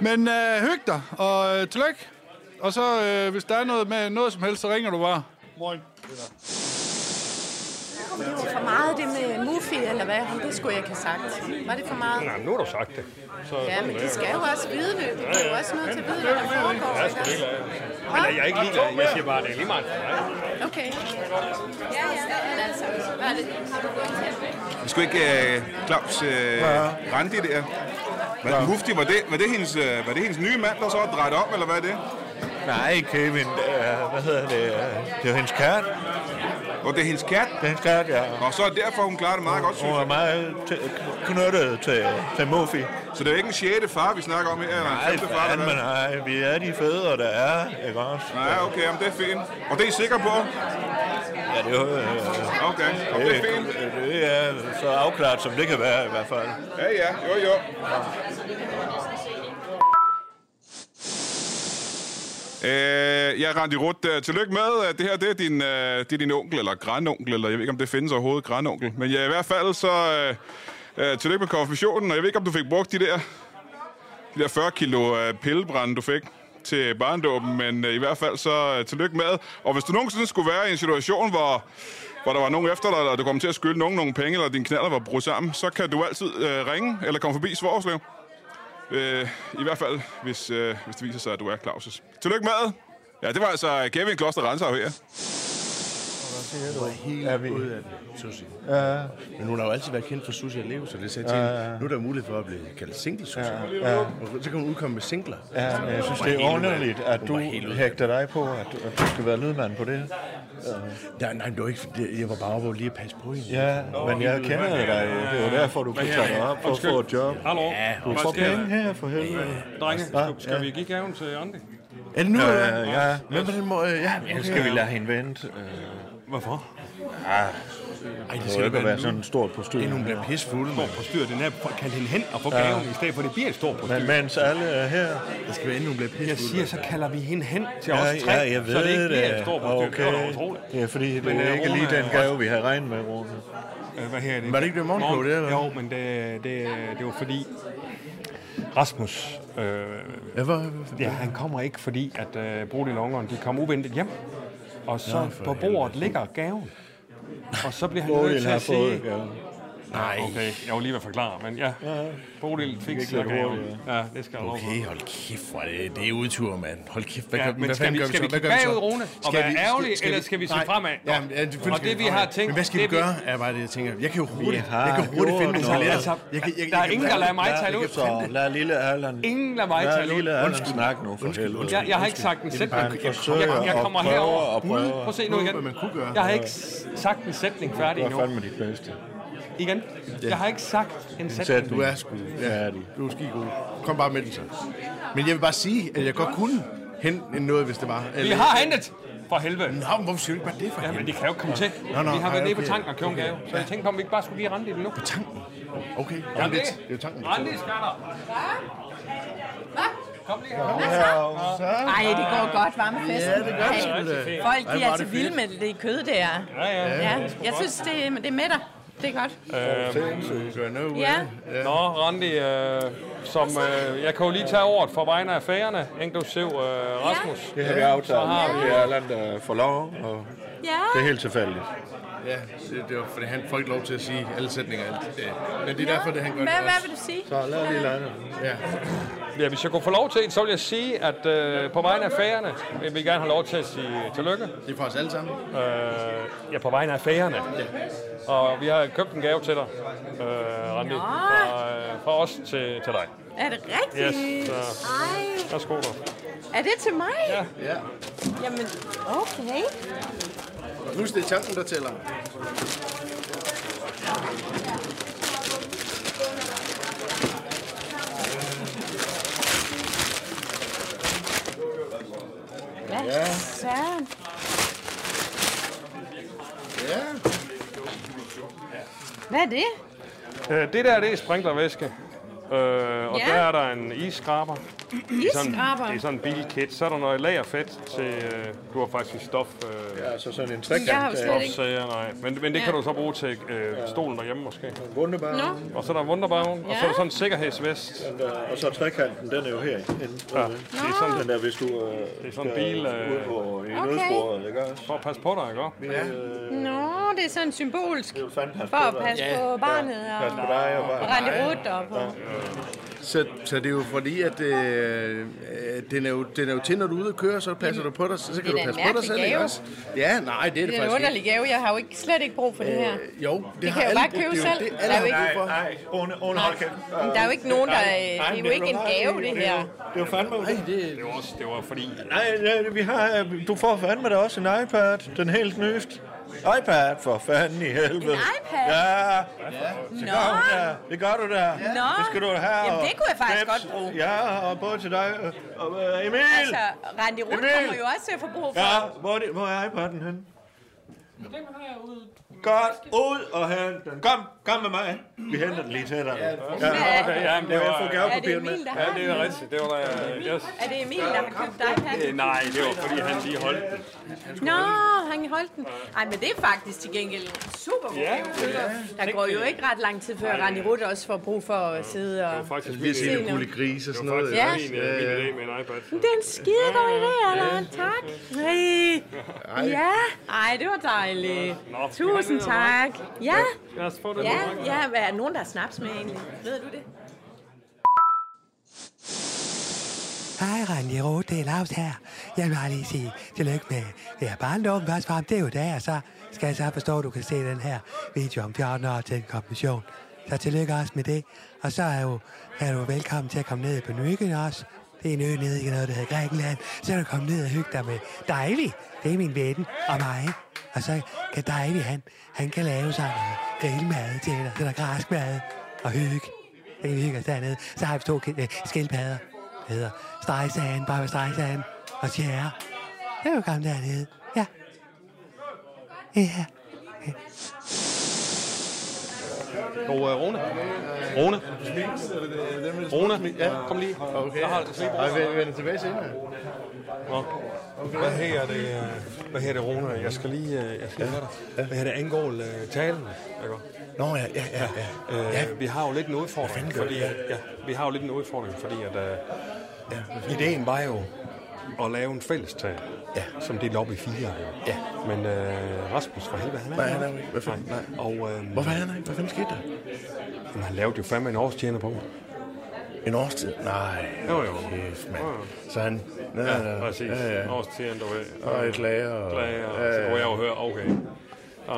Men uh, hyg dig, og uh, tillykke. Og så, uh, hvis der er noget med noget som helst, så ringer du bare. Moin. Det var for meget det med Muffy, eller hvad? Det skulle jeg ikke have sagt. Var det for meget? Nej, nu har du sagt det. Så, Ja, men de skal jo også vide det. De er jo også nødt til at vide, hvad der foregår. Er sgu ligeglad. Men jeg er ikke ligeglad. Jeg siger bare, det er lige meget for mig. Okay. Ja, ja. Men altså, hvad er det? Har du gået til? Vi skulle ikke uh, Claus uh, Randi der. Var det Mufti, var det, var, det hendes, uh, var det hendes nye mand, der så er drejet om, eller hvad er det? Nej, Kevin, øh, hvad hedder det? øh, Det er hendes kært. Og det er hendes kat, Det er hendes kært, ja. og så er det derfor, hun klarer det meget godt, synes Hun er meget knyttet til, til Mofi. Så det er ikke en sjette far, vi snakker om her, eller en Nej, femte far, fanden, men nej, vi er de fædre, der er, ikke også? Nej, okay, jamen, det er fint. Og det er I sikre på? Ja, det er øh, Okay, og det er fint. Det er så afklaret, som det kan være i hvert fald. Ja, ja, jo, jo. Øh, ja, Randi Rutt, øh, tillykke med. at Det her det er, din, øh, det er din onkel, eller grandonkel, eller jeg ved ikke, om det findes overhovedet, grandonkel. Men ja, i hvert fald så øh, øh, tillykke med konfirmationen, og jeg ved ikke, om du fik brugt de der, de der 40 kilo øh, pillebrænde, du fik til barndåben, men øh, i hvert fald så øh, tillykke med. Og hvis du nogensinde skulle være i en situation, hvor, hvor der var nogen efter dig, eller du kom til at skylde nogen nogle penge, eller din knaller var brudt sammen, så kan du altid øh, ringe eller komme forbi Svorslev. Øh, I hvert fald, hvis, øh, hvis det viser sig, at du er Claus'. Tillykke med! Ja, det var altså Kevin Kloster Renser her. Helt Er vi- ud af det, sushi. Ja, Men hun har jo altid været kendt for sushi og leve, så det sagde til hende, nu er der mulighed for at blive kaldt single sushi. ja. Og så kan hun udkomme med singler. ja, men jeg synes, det er underligt, at du hægter dig på, at du, at du skal være lydmand på det. Nej, nej, det var ikke, det, jeg var bare og lige at passe på hende. Ja, men jeg kender dig. Det var derfor, du kunne tage dig op for at få et job. Hallo? Du får penge her for helvede. Drenge, Ja, skal, vi give gaven til Andi? Er det nu? Ja, Ja, ja. Men hvordan må... Ja, Nu skal vi lade hende vente. Øh, Hvorfor? Ej, det Det skal ikke være sådan en stort postyr. Inden hun bliver pissfuld, mand. På styr, den er at kalde hende hen og få gaven, i stedet for, det bliver et stort Men mens alle er her... Det skal være, inden hun bliver Jeg pissfuld. siger, så kalder vi hende hen til Ja, os tre, ja, jeg ved så det ikke bliver et stort postyr. Okay. Det var. Ja, fordi det Men, er øh, ikke lige den er gave, vi havde regnet med, Rune. Øh, Hvad her er det? Var det ikke det morgenkål, det, eller? Jo, men det, det, det var fordi Rasmus, øh, Ja, hvor, ja, han kommer ikke, fordi at øh, Bodil og ungerne, de kom uventet hjem. Og så for på helvede. bordet ligger gaven. Og så bliver han nødt til at sige... Nej. Okay, jeg var lige ved at forklare, men ja. Bodil fik sig gaven. Ja, det skal jeg. Okay, hold kæft, hvor er det, det er udtur, mand. Hold kæft, hvad, Ja, gør- men hvad skal vi, gør skal vi kigge bagud, Rune, og Skal være vi- ærgerlige, eller skal vi se fremad? Ja, men, ja, Og det, vi har tænkt, Men hvad skal vi gøre, er bare det, jeg tænker. Jeg kan jo hurtigt, jeg kan hurtigt finde kan- jeg- der er ingen, der lader mig tale ud. Så lad lille Allan... Ingen lader mig tale ud. lille Allan snakke nu for helvede. Jeg, har ikke sagt en sætning. Jeg, kommer herover. Prøv at se nu igen. Jeg har ikke sagt en sætning færdig Det var endnu. fandme dit bedste. Igen. Jeg har ikke sagt en sætning. Sætning. Du er sgu, ja, du er skide god. Kom bare med den så. Men jeg vil bare sige, at jeg godt kunne hente noget, hvis det var. Vi Eller- har hentet. For helvede. Nå, men hvorfor siger du ikke bare det for Ja, men helvede? de kan jo ikke komme til. Nå, nå, Vi har været nede på okay. tanken og købt en gave. Så jeg tænkte på, om vi ikke bare skulle lige rende i det nu. Tanken. Okay, Ja, det. Det er jo tanken. Randi, skatter. Kom lige her. Ej, det går godt, var med festen. Ja, det gør det. Folk, de er til det vilde med det kød der. Ja, ja. Ja, jeg synes, det, det er med dig. Det er godt. Af Ja. Nå, Randi, øh, som, øh, jeg kan jo lige tage ordet for vegne af færgerne, inklusiv øh, Rasmus. Det har vi aftalt. Det er Allan, der får lov, og Ja. det er helt tilfældigt. Ja, det, det var, fordi han får ikke lov til at sige alle sætninger. Alt. det. Men det er derfor, det han gør Hvad, det hvad vil du sige? Så lad lille Allan. Ja. Ja, hvis jeg kunne få lov til, så vil jeg sige, at øh, på vegne af færerne vil vi gerne have lov til at sige tillykke. Det er for os alle sammen. Øh, ja, på vegne af færerne. Og vi har købt en gave til dig, øh, Randi, fra, øh, fra os til, til dig. Er det rigtigt? Yes, så Ej, værsgo da. er det til mig? Ja. Ja. Jamen, okay. Husk, det er tanken, der tæller. Ja. søren? Ja. Hvad er det? Øh, det der, det er sprinklervæske. Øh, og Ja. der er der en isskraber. Det er sådan-? Det er sådan en bilkit. Så er der noget lagerfedt til... Øh, du har faktisk stof... Øh, Ja, så sådan en Jeg trekant. har jo slet ikke... Sager, nej. Men, men det kan du så bruge til øh, stolen derhjemme måske. Wunderbar. Nå, Og så er der Wunderbaum, og så er der sådan en sikkerhedsvest. Den der, og så trekanten, den er jo her. Ja, det er sådan, Den der, hvis du øh, det er sådan en bil, øh, ud på i Okay. nødsporet, ikke også? for at passe på dig, ikke? også? Nå, det er sådan symbolsk. Det er jo fandme pas For at på dig. passe på barnet Pas og på dig og bare. rende rundt og på. Så, så det er jo fordi, at øh, øh, den, er jo, den er jo til, når du er ude og køre, så passer du på dig, så, så kan det du en passe på dig selv, ikke også? Ja, nej, det er det, Det er en faktisk underlig gave. Jeg har jo ikke, slet ikke brug for det her. ikke. Jo, det, Det kan jeg jo bare købe Det er selv. Det, Der alle er jo ikke- brug for. Nej, Rune, Rune, hold kæft. Men der er jo ikke nogen, der... Nej, Det er jo ikke en gave, det her. Det er jo fandme... Nej, det, Det var, også, det var fordi... Nej, nej, vi har... Du får fandme da også en iPad. Den helt nyeste. iPad, for fanden i helvede. En iPad? Ja, Nå, gør hun der. Det gør du der. Nå. Det skal du have. Jamen, det kunne jeg faktisk Peps. godt bruge. Ja, og både til dig og øh, Emil. altså, Randi Rund Emil! kommer jo også til at få brug for. Ja, hvor er, det, hvor er iPad'en hen? Godt, ud og hente den. Kom, kom med mig. Vi henter den lige til dig. Ja, ja, men det jeg var... får Er det med. Emil, der Ja, har det den? er rigtigt. Det var da... Yes. Er det Emil, der har købt iPad? Øh, Nej, det var fordi, han lige holdt den. Nå, han holdt den. Ej, men det er faktisk til gengæld en super god Ja. Der går jo ikke ret lang tid før Randi Rutte også får brug for at sidde og... Faktisk vi har set Se en nu. bulle gris og Det sådan var noget. faktisk Ja. min, øh, min idé med en iPad. Det er en skidegod idé, Allan. Tak. Nej. Ja. Ej, det var dejligt. Tusind tak. Ja. Lad os få det. Ja, ja. Hvad er nogen, der har snaps med egentlig? Ved du det? Hej, Randi Rode, det er Lars her. Jeg vil bare lige sige tillykke med det her barndom først frem. Det er jo der, og så skal jeg så forstå, at du kan se den her video om 14 år til en kommission. Så tillykke også med det. Og så er, jo, er du velkommen til at komme ned på Nykken også. Det er en ø nede i noget, der hedder Grækenland. Så kan du komme ned og hygge dig med Davy. Det er min ven og mig. Og så kan Davy, han, han kan lave sig noget grillmad til dig. græsk mad og hygge. Det kan vi hygge os dernede. Så har vi to øh, skildpadder. Det hedder Stregsagen, bare med Stregsagen og Tjære. Det er jo gammel dernede. Ja. Ja. Og uh, Rune. Rune. Rune. Ja, kom lige. Okay. Jeg har det Ej, vi vender tilbage senere. Nå. Hvad her det, øh, hvad her det, Rune? Jeg skal lige, øh, jeg skal lige høre dig. Hvad her det angår øh, talen? Ikke? Nå, ja, ja, ja. ja. Øh, ja. Vi har jo lidt en udfordring, fordi, ja, vi har jo lidt en udfordring, fordi at, øh, ja, ideen var jo at lave en fællestag, Ja. som delte op i fire. Ja. Men øh, Rasmus, for helvede, han er Nej, han er jo ikke. Hvad fanden? Nej. Og øh, Hvorfor er han ikke? Hvad fanden skete der? jamen, han lavede jo fandme en årstjener på mig. En årstid? Nej. Jo, jo. Kæft, mand. Jo, jo. Så han... Ja, Ja, præcis. Ja, ja. Årstjener, du ved. Og et lager. Og... Klager, og Ja, så ja. kunne jeg jo høre, okay,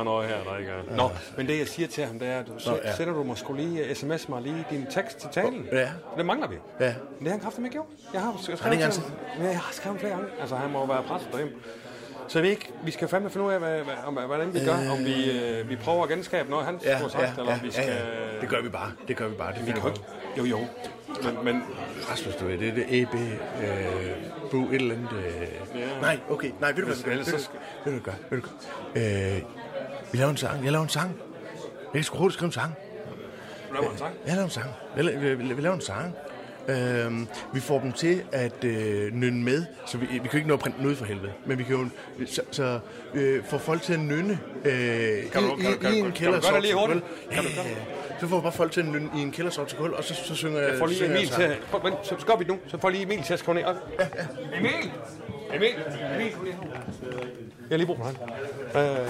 er noget her, der ikke er. Nå, men det jeg siger til ham, det er, at du Nå, ja. sætter du måske lige øh, sms mig lige din tekst til talen. Ja. Det mangler vi. Ja. Men det har han kraftigt med gjort. Jeg har skrevet Han ikke til ham. Ja, jeg har skrevet flere gange. Altså, han må være presset derhjemme. Så ved ikke, vi skal fandme finde ud af, hvad, hvad, hvordan vi gør. Om vi, øh, vi prøver at genskabe noget, han Ja, skulle sagt, ja, eller ja, om vi ja, skal... ja. Det gør vi bare. Det gør vi bare. Det Vi kan vi jo ikke. Jo. Men, men Rasmus, du ved, det er det EB, øh, bu, et eller andet... Øh... Ja. Nej, okay, nej, ved du hvad vi ellers så ved du hvad vi? Ved du hvad? Øh, vi laver en sang. Jeg laver en sang. Jeg kan sgu hurtigt skrive en sang. laver en sang. Jeg laver en sang. Vi, la- vi, laver en sang. Øhm, vi får dem til at øh, nynne med, så vi, vi kan jo ikke nå at printe den ud for helvede, men vi kan jo så, så øh, få folk til at nynne øh, Kan du- i, kan du- kan i, i du- en kan du gøre det lige kældersort hurtigt? Ja, Kan du ja, gøre ja. Så får vi bare folk til at nynne i en kældersort til gulv, og så, så synger jeg får lige Emil jeg til at... Så skal vi nu. Så får lige Emil til at skrive ned. Emil! Emil! Emil, kom lige her. Jeg lige brug for ham. Øh,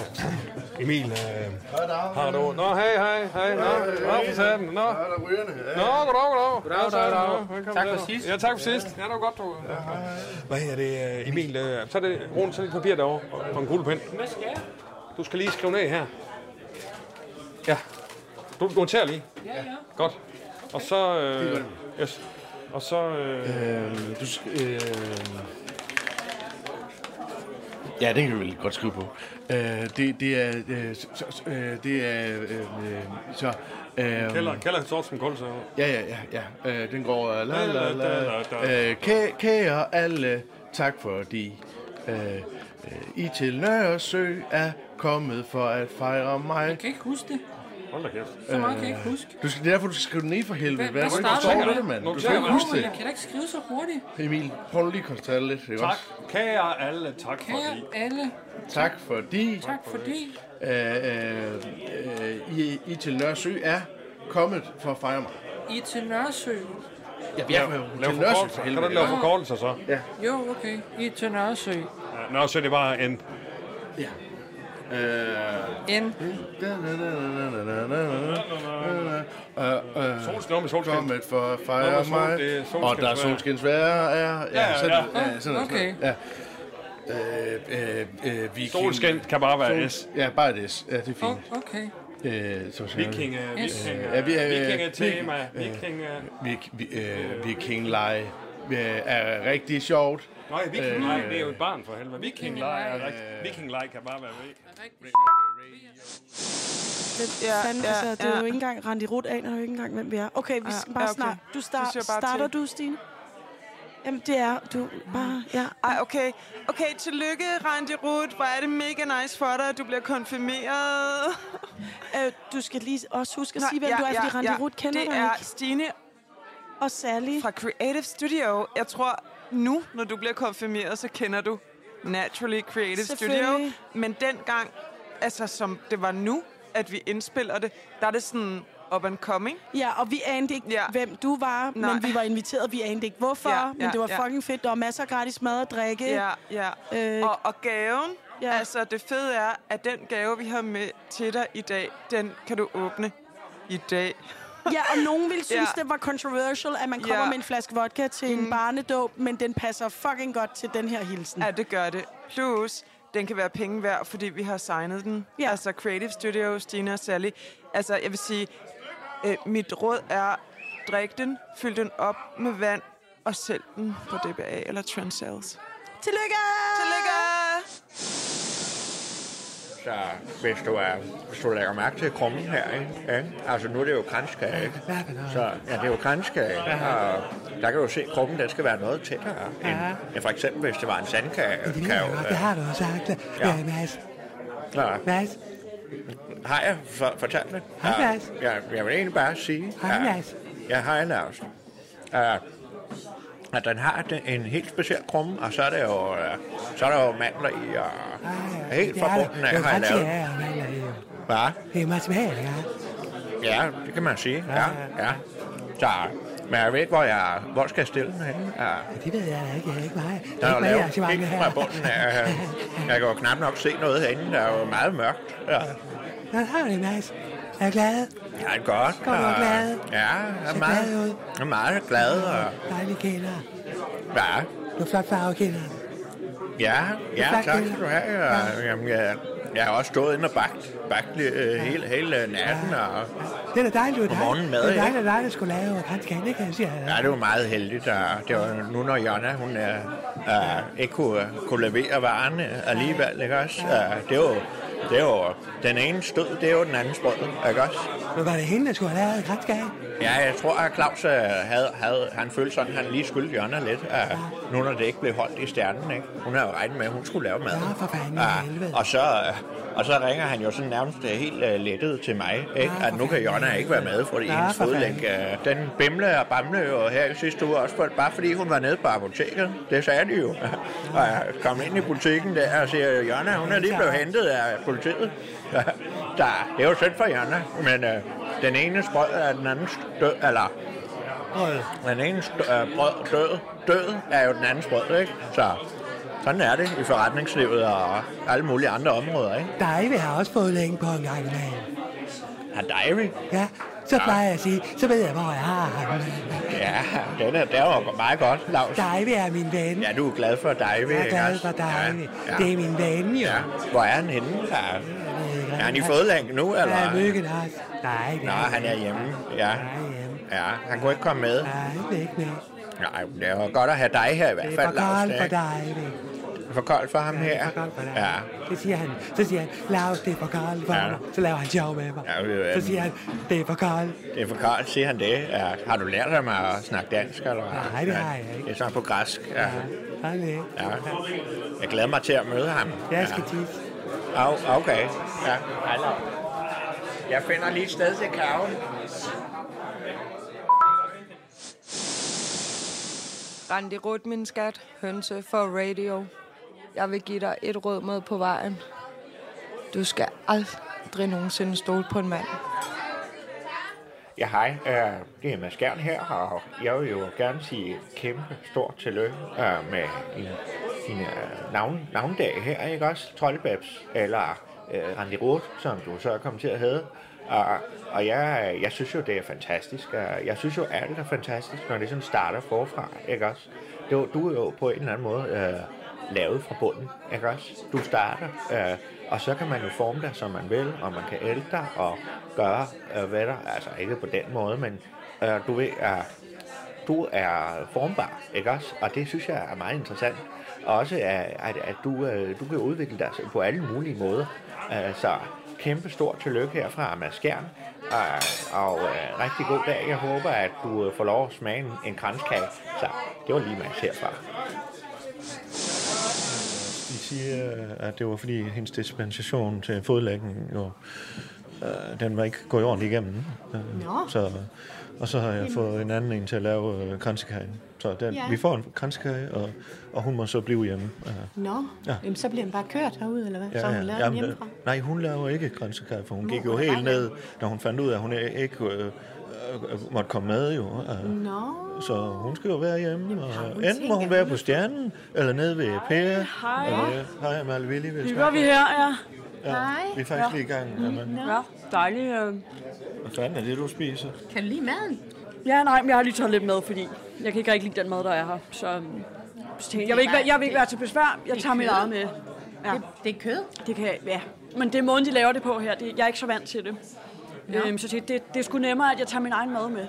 Emil, øh, har du... Nå, hej, hej, hej. Nå, nå, for satan. Nå. Nå, goddag, goddag. Goddag, goddag, Tak for sidst. Ja, tak for sidst. Ja, det var godt, du... Hvad er det, øh, Emil? øh, Så er det rundt sådan et papir derovre og en kuglepen. Hvad skal jeg? Du skal lige skrive ned her. Ja. Du noterer lige. Ja, ja. Godt. Og så... Øh, yes. Og så... Øh, Øhm, du skal... Øh... Ja, den kan vi vel godt skrive på. Øh, det, det er... Øh, så, så, øh, det er... Øh, så... Øh, Kælder, kælder sort som kulse. Ja, ja, ja, ja. Øh, den går... øh, La, la, la. Øh, kæ- kære alle, tak fordi øh, øh, I til Nørresø er kommet for at fejre mig. Jeg kan ikke huske det. Hold da kæft. Så meget kan jeg ikke huske. Du skal, det er derfor, du skal skrive den ned for helvede. Hvad- Hvad, står du? det, mand? Du skal ikke huske Jeg det. kan da ikke skrive så hurtigt. Emil, prøv lige at koncentrere lidt. Ikke Tak. også? Kære alle, tak Kære fordi. alle, Tak fordi tak fordi. øh, øh, øh, I, I til Nørresø er kommet for at fejre mig. I er til Nørresø. Ja, Lav, lav til Nørresø for Kan du helvede. lave forkortelser så? Jo, okay. I er til Nørresø. Ja, Nå, så er det bare en... Øh, En. Solskin om i solskin. Kommet for at fejre mig. det er Og der er solskinsvejr. solskinsvejr. Ja, Ja, ja, sådan, ja. sådan, Okay. Ja. Øh, øh, øh, viking. Solskin kan bare være S. Ja, bare et S. Ja, det er fint. Oh, okay. Øh, så siger jeg- Viking, S. viking, Ja, vi er- viking... Øh, øh, er rigtig sjovt. Nej, vikinglej, det er jo et barn for helvede. Vikinglej er rigtigt. Vikinglej kan bare være væk. Ja, Fanden, ja, altså, det er ja. jo ikke engang, Randi Rut aner jo ikke engang, hvem vi er. Okay, vi Ja, skal bare ja, okay. snart. Du start, Du siger bare starter til. du, Stine? Jamen, det er du bare, ja. Ej, okay. Okay, tillykke, Randi Ruth. Hvor er det mega nice for dig, at du bliver konfirmeret. Øh, du skal lige også huske at sige, hvem du er, fordi Randi Rut kender det dig er ikke. Stine Og Sally. fra Creative Studio. Jeg tror, nu, når du bliver konfirmeret, så kender du Naturally Creative Studio. Men dengang, altså som det var nu, at vi indspiller det, der er det sådan up and coming. Ja, og vi anede ikke, Ja. hvem du var, Nej. men vi var inviteret. Vi anede ikke, hvorfor, Ja, men ja, det var ja. fucking fedt. Der var masser af gratis mad og drikke. Ja, ja. Øh, Og, og gaven, ja. altså det fede er, at den gave, vi har med til dig i dag, den kan du åbne i dag. Ja, og nogen ville synes, Ja. det var controversial, at man kommer Ja. med en flaske vodka til en barnedåb, men den passer fucking godt til den her hilsen. Ja, det gør det. Plus, den kan være penge værd, fordi vi har signet den. Ja. Altså Creative Studio, Stina og Sally. Altså, jeg vil sige, øh, mit råd er, drik den, fyld den op med vand, og sælg den på DBA eller Trendsales. Tillykke! Tillykke! Så hvis du, er, hvis du lægger mærke til krummen her, ikke? Altså nu er det jo kranskage, ikke? Så ja, det er jo kranskage, og der kan du se, at krummen den skal være noget tættere. End, end for eksempel, hvis det var en sandkage. Det kan jo, det har du jo sagt. Ja. Ja, Mads. Nå, Mads. har jeg for, fortalt det? Hej, Ja, Mads. Jeg, jeg vil egentlig bare sige... Hej, Mads. Ja, hej Lars. Uh, at den har en helt speciel krumme, og så er der jo, uh, så er der jo mandler i, og helt fra bunden af har jeg lavet. Ja, ja, ja. Hvad? Det er matematik, ja. Ja, det kan man sige. Ja, ja. Så, men jeg ved ikke, hvor, jeg, hvor skal jeg stille den henne. Ja. Det ved jeg da ikke. Jeg er ikke mig. Det Der er er ikke her. fra bunden af. [LAUGHS] Jeg kan jo knap nok se noget herinde. Der er jo meget mørkt. Ja, Nå, der har det, Mads. Er glad. ja det er godt. Går du og- glad? Ja, jeg er meget, glad ud. jeg er meget glad. Og, Dejlige kælder. ja, Du er flot farve kælder. ja, ja, tak, skal du have. Og, jamen, jeg, jeg har også stået inde og bagt, bagt øh, hele, hele natten. Og, Det er da dejligt, du morgenen mad, Det er ikke? dejligt, at dig, der skulle lave kranskage, det kan jeg sige. Ja, det var meget heldigt. Og det var nu, når Jonna, hun er, uh, ikke kunne, kunne levere varerne alligevel, ikke også? Uh, det var det er jo, den ene stød, det er jo den anden sprød, ikke også? Men var det hende, der skulle have lavet kranskage? Ja, jeg tror, at Claus uh, havde, havde, han følte sådan, at han lige skyldte Jonna lidt, uh, nu når det ikke blev holdt i stjernen, ikke? Hun havde jo regnet med, at hun skulle lave mad. Ja, for fanden, Ja, og så, øh, og så ringer han jo sådan nærmest øh, helt uh, lettet til mig, ikke? Ja, at nu kan Jonna ikke være med, fordi Ja, hendes uh, den bimle og bamle jo her i sidste uge også, bare fordi hun var nede på apoteket. Det sagde de jo. [LAUGHS] og jeg kom ind i butikken der og siger, Jonna, hun er lige blevet hentet af politiet. der, det er jo synd for Jonna, men uh, den ene sprød er den anden død, eller den ene øh, brød, død, død er jo den anden sprød, ikke? Så sådan er det i forretningslivet og alle mulige andre områder, ikke? Dig har også fået længe på en gang imellem. Har Diary? Ja, så plejer jeg at sige, så ved jeg, hvor jeg har ham. Ja, den er, det var meget godt, Lars. Divey er min ven. Ja, du er glad for Divey, Jeg er ikke glad for Divey. Ja, ja. Det er min ven, jo. Ja. Hvor er han henne? Ja. Er han i fodlænke nu, eller? Ja, myggen også. Nej, det Nå, han er hjemme. Ja. Ja, han kunne ikke komme med. Nej, det er ikke med. Nej, det var godt at have dig her i hvert Det fald, er for Lars. koldt for ikke? dig, ven. Det er for koldt for ham her. Ja. Så siger han, så siger han, Lars, det er for koldt for Ja. mig. Så laver han sjov med mig. Ja, øh, Så siger han, det er for koldt. Det er for koldt, siger han det. Ja. Har du lært ham at snakke dansk, eller hvad? Nej, det har jeg ikke. Det er sådan på græsk. Ja. Sådan det. ja. Jeg glæder mig til at møde ham. Jeg skal tisse. Ja. Okay. Ja. Jeg finder lige et sted til kaven. Randi Rut, min skat, hønse for radio. Jeg vil give dig et råd med på vejen. Du skal aldrig nogensinde stole på en mand. Ja, hej. Øh, det er Mads Gern her, og jeg vil jo gerne sige kæmpe stort tillykke øh, med din, din øh, navn, navndag her, ikke også? Troldbabs, eller uh, Roth, som du så er kommet til at hedde. Og, og jeg, jeg synes jo, det er fantastisk. Jeg synes jo, alt er fantastisk, når det sådan starter forfra, ikke også? Du, du er jo på en eller anden måde Øh, lavet fra bunden, ikke også? Du starter, øh, og så kan man jo forme dig, som man vil, og man kan ældre dig og gøre, øh, hvad der, altså ikke på den måde, men øh, du ved, øh, du er formbar, ikke også? Og det synes jeg er meget interessant. Og også, at, at, at du, øh, du kan udvikle dig på alle mulige måder. Øh, Så kæmpe stort tillykke herfra, Mads Skjern. Og, og øh, rigtig god dag. Jeg håber, at du øh, får lov at smage en, en kranskage. Så det var lige Mads herfra. De siger, at det var fordi hendes dispensation til fodlæggen jo, øh, den var ikke gået ordentligt igennem. Øh, Nå. Så, og så har jeg fået en anden en til at lave øh, kransekagen. Så den, Ja. vi får en kransekage, og, og hun må så blive hjemme. Øh, Nå, Ja. ja. Jamen, så bliver den bare kørt herude, eller hvad? Så hun laver Jamen, hjemmefra. øh, Nej, hun laver ikke kransekage, for hun Nå, gik jo helt ned, da hun fandt ud af, at hun ikke øh, måtte komme med. Jo. Øh, Nå. Så hun skal jo være hjemme, og hun enten må hun være på stjernen, eller nede ved Per. hej. Eller, hej, Amalie Willi. gør vi her, ja. Ja, vi er faktisk lige i gang. Amalie. Ja, dejligt. øh. Hvad fanden er det, du spiser? Kan du lide maden? Ja, nej, men jeg har lige taget lidt med, fordi jeg kan ikke rigtig lide den mad, der er her. Så, øhm, så tænkte jeg, vil ikke, være- jeg vil ikke være til besvær. Jeg er tager mit eget med. Ja. Det, det er kød? Det kan jeg, ja. Men det er måden, de laver det på her. Det, jeg er ikke så vant til det. Øhm, så det, det, det er sgu nemmere, at jeg tager min egen mad med.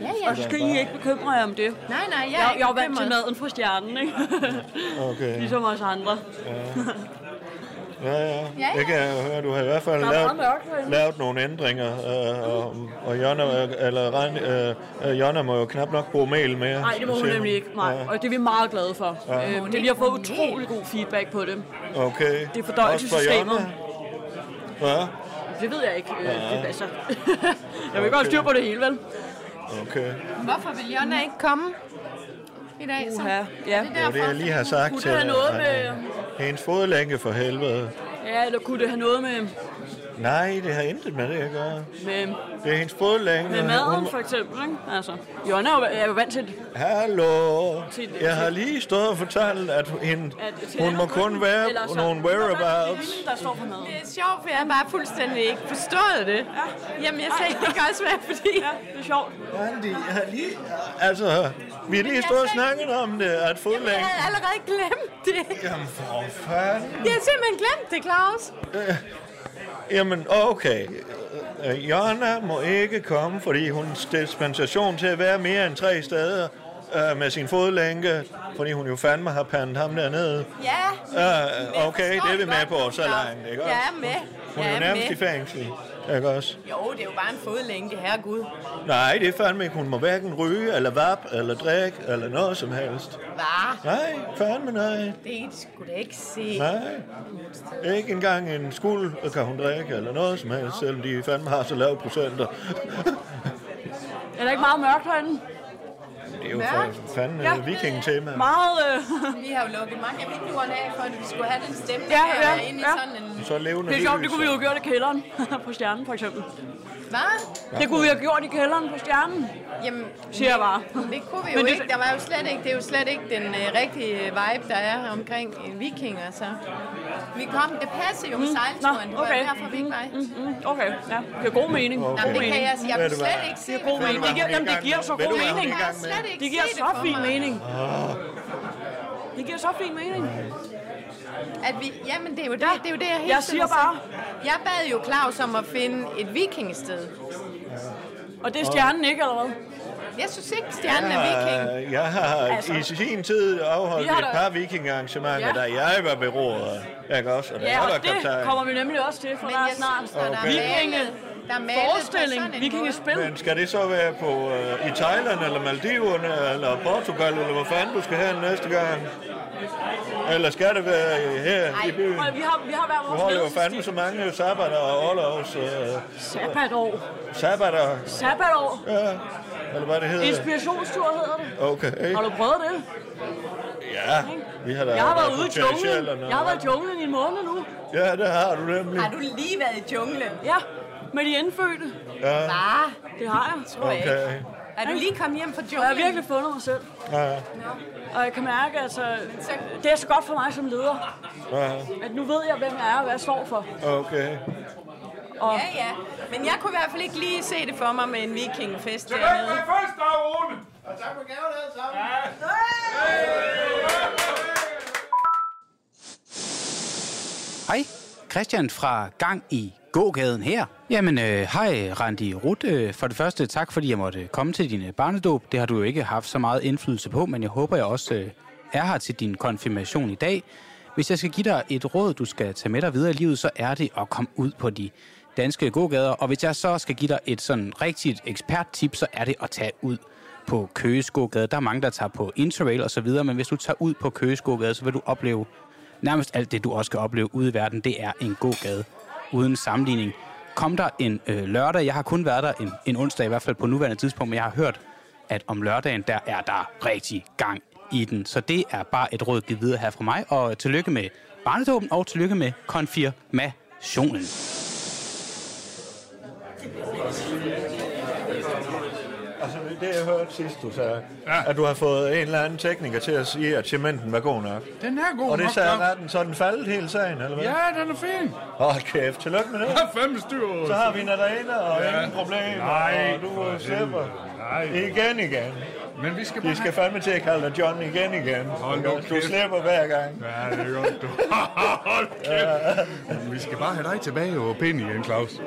Ja, ja. Og så skal I ikke bekymre jer om det. Nej, nej, jeg er jeg, jeg er vant til maden fra stjernen, ikke? [LAUGHS] Okay. ligesom os andre. Ja, ja. Ja, ja. Kan jeg høre. Du har i hvert fald lavet, mørkt lavet nogle ændringer. Øh, og, og Jonna, eller, Ren- øh, øh, Jonna må jo knap nok bruge mel mere. Nej, det må hun nemlig ikke. Nej. Ja. Og det er vi meget glade for. Ja. Øhm, det, vi har fået utrolig god feedback på det. Okay. Det er fordøjelsessystemet. Jonna? Det ved jeg ikke. Øh, Ja. det, altså. [LAUGHS] jeg vil ikke have styr på det hele, vel? Ja, okay. Hvorfor vil Jonna ikke komme i dag? Så? Uha, ja. Er det var det, jeg lige har sagt Kunne til det have noget med... Hendes fodlænke for helvede. Ja, eller kunne det have noget med, Nej, det har intet med det at gøre. med, Det er hendes fodlænke. med maden, Hun- for eksempel, ikke? Altså, Jonna er jo, er jo vant til det. Hallo. Til- Jeg har lige stået og fortalt, at hende, hun må kun være så- nogle whereabouts. der står for maden. Det er sjovt, for jeg har bare fuldstændig ikke forstået det. Ja. Jamen, jeg sagde, det kan også være, fordi... Ja, det er sjovt. Randi, jeg har lige... Altså, vi har lige stået og snakket om det, at Jeg fodlænken... havde allerede glemt det. Jamen, for fanden. Jeg har simpelthen glemt det, Claus. Øh, Jamen, okay. Øh, Jonna må ikke komme, fordi hun dispensation til at være mere end tre steder øh, med sin fodlænke, fordi hun jo fandme har pandet ham dernede. Ja. Øh, okay, det er vi med på, så langt, ikke Jeg er med. Hun er jo nærmest i fængsel, ikke også? Jo, det er jo bare en fodlænke, herregud. Nej, det er fandme ikke. Hun må hverken ryge, eller vap, eller drikke, eller noget som helst. Hvad? Nej, fandme nej. Det skulle da ikke se. Nej. Ikke engang en skuld kan hun drikke, eller noget som helst, selvom de fandme har så lave procenter. Er der ikke meget mørkt herinde? Det er jo for fanden ja. viking-tema. Meget... Øh... Vi har jo lukket mange af vinduerne af, for at vi skulle have den stemning Ja, her ja, inde i ja. sådan en... Så levende Det er sjovt, det kunne vi jo gøre i kælderen [LAUGHS] på stjernen, for eksempel. Hvad? Det kunne vi have gjort i kælderen på stjernen. Jamen, Siger jeg bare. Det kunne vi Men jo det- ikke. Der var jo slet ikke, det er jo slet ikke den uh, rigtige vibe, der er omkring uh, vikinger, så... Vi kom, det passede jo med Mm. sejlturen. Det Nå, var okay. derfor, vi ikke var. Mm, mm, okay, ja. Det giver god mening. Okay. Jamen, det kan jeg sige. Jeg du slet ikke se Det det. giver god mening. Det giver, jamen, det giver så god er mening. ikke Det giver så det fin mening. Det giver så fin mening. At vi, jamen, det er jo det, det, er jo det jeg hele Jeg siger bare-. Jeg bad jo Claus om at finde et vikingested. Og det er stjernen ikke, eller hvad? Jeg synes ikke, stjernen er viking. Jeg har Altså. i sin tid afholdt et par vikingarrangementer, Ja. ja. da jeg var beroret. Ikke også? Og Ja, jeg og var det kaptajn. kommer vi nemlig også til, for Men der jeg snart synes, der er vikinge, malet- der er forestilling, vikingespil. Men skal det så være på uh, i Thailand, eller Maldiverne, eller Portugal, eller hvor fanden du skal have næste gang? Eller skal det være her i byen? Og vi har, vi har Du vores holder jo fandme så mange sabbater og orlovs... Uh, Sabbatår. sabbater, Sabbatår. ja, eller hvad det hedder. Inspirationstur hedder det. Okay. Har du prøvet det? Ja, vi har da Jeg har været ude i junglen. Jeg har været i junglen i en måned nu. Ja, det har du nemlig. Har du lige været i junglen? Ja, med de indfødte. Ja. Hvad? Det har jeg. Tror jeg ikke. Okay. Er du lige kommet hjem fra Og jeg har virkelig fundet mig selv. Ja, Og jeg kan mærke, altså, det er så godt for mig som leder, ja, at nu ved jeg, hvem jeg er og hvad jeg står for. okay. Og Ja, ja. Men jeg kunne i hvert fald ikke lige se det for mig med en vikingfest dernede. med fødselsdag, Rune! Og tak for gaven alle sammen. Hej, Christian fra Gang i gågaden her. Jamen, øh, hej Randi Rut. Øh, for det første, tak fordi jeg måtte komme til din øh, barnedåb. Det har du jo ikke haft så meget indflydelse på, men jeg håber, jeg også øh, er her til din konfirmation i dag. Hvis jeg skal give dig et råd, du skal tage med dig videre i livet, så er det at komme ud på de danske gågader. Og hvis jeg så skal give dig et sådan rigtigt eksperttip, så er det at tage ud på Køgeskogade. Der er mange, der tager på Interrail og så videre, men hvis du tager ud på Køgeskogade, så vil du opleve nærmest alt det, du også skal opleve ude i verden. Det er en god gade uden sammenligning. Kom der en øh, lørdag. Jeg har kun været der en, en onsdag, i hvert fald på nuværende tidspunkt, men jeg har hørt, at om lørdagen, der er der rigtig gang i den. Så det er bare et råd givet videre her fra mig, og tillykke med barnedåben, og tillykke med konfirmationen. Altså, det jeg hørte sidst, du sagde, ja. at du har fået en eller anden tekniker til at sige, at cementen var god nok. Den er god Og det sagde nok. retten, så er den faldet hele sagen, eller hvad? Ja, den er fin. Hold kæft, tillykke med det. Har fandme styr Så har vi Nadarina, og Ja. ja. ingen problem. Nej, og du øh, slipper. Nej. Igen, igen. Men vi skal De bare skal fandme til at kalde dig John igen, igen. Hold nu du slipper hver gang. Ja, det er godt, du. [LAUGHS] Hold kæft. Men Vi skal bare have dig tilbage og pæn igen, Claus.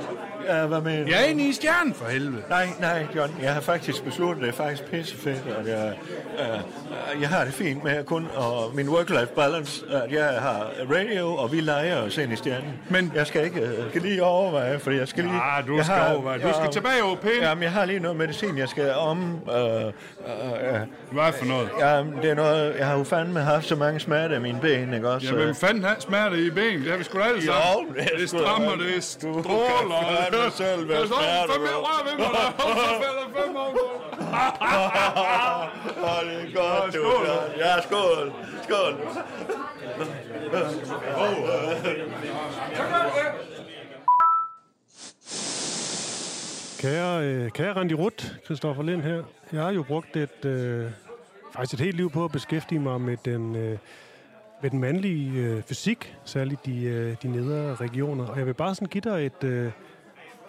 Ja, hvad mener du? Jeg er inde i stjernen, for helvede. Nej, nej, John, jeg har faktisk besluttet, det er faktisk pissefedt, at jeg, øh, jeg har det fint med kun, og min work-life balance, at jeg har radio, og vi leger os ind i stjernen. Men jeg skal ikke, øh, skal lige overveje, for jeg skal lige... Ja, du jeg skal overveje. Du skal tilbage pæn. Jamen, jeg har lige noget medicin, jeg skal om... Øh, øh, øh, Hvad for noget? Ja, det er noget, jeg har jo fandme haft så mange smerter i mine ben, ikke også? Jamen, fanden har smerte i ben? Det har vi sgu da alle sammen. Jo, det det strammer, det stråler. Fandme selv være smerter, fem rør ved mig, så falder fem om. [LAUGHS] Åh, det er godt, du. skål. Ja, skål. Skål. Kære, øh, kære Randi Ruth, Christoffer Lind her. Jeg har jo brugt et, øh, faktisk et helt liv på at beskæftige mig med den, øh, med den mandlige øh, fysik, særligt de, øh, de nedre regioner. Og jeg vil bare sådan give dig et, øh,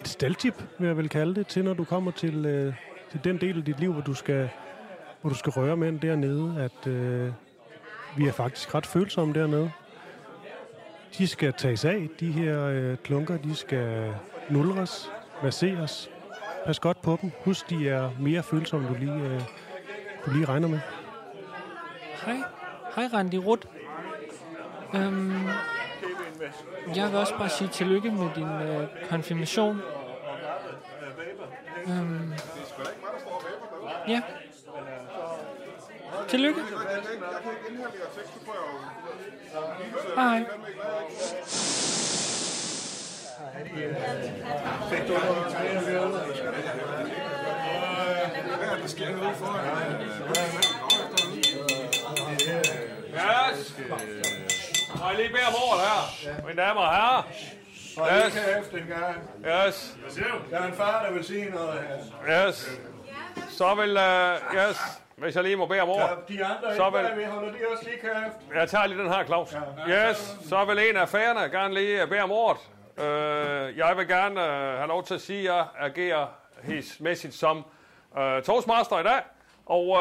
et steltip, vil jeg vel kalde det, til når du kommer til, øh, til den del af dit liv, hvor du skal, hvor du skal røre mænd dernede, at øh, vi er faktisk ret følsomme dernede. De skal tages af, de her øh, klunker, de skal nulres, masseres. Pas godt på dem. Husk, de er mere følsomme, du lige, øh, du lige regner med. Hej. Hej, Randi Ruth. Øhm, jeg vil også bare sige tillykke med din øh, konfirmation. Øhm, ja. Tillykke. Hej. Noget Der sker noget for Yes! Og jeg lige beder om ordet her, mine damer og herrer. Og Yes. yes. kan efter en gang. Yes. Der er en far, der vil sige noget her. Yes. Så vil, uh, yes, hvis jeg lige må bede om ord. Så de andre så vil, bagved, holder de også lige kæft. jeg tager lige den her, Claus. Yes, så vil en af færgerne gerne lige bede om ordet. Uh, jeg vil gerne uh, have lov til at sige, at jeg agerer mæssigt som uh, toastmaster i dag. Og uh,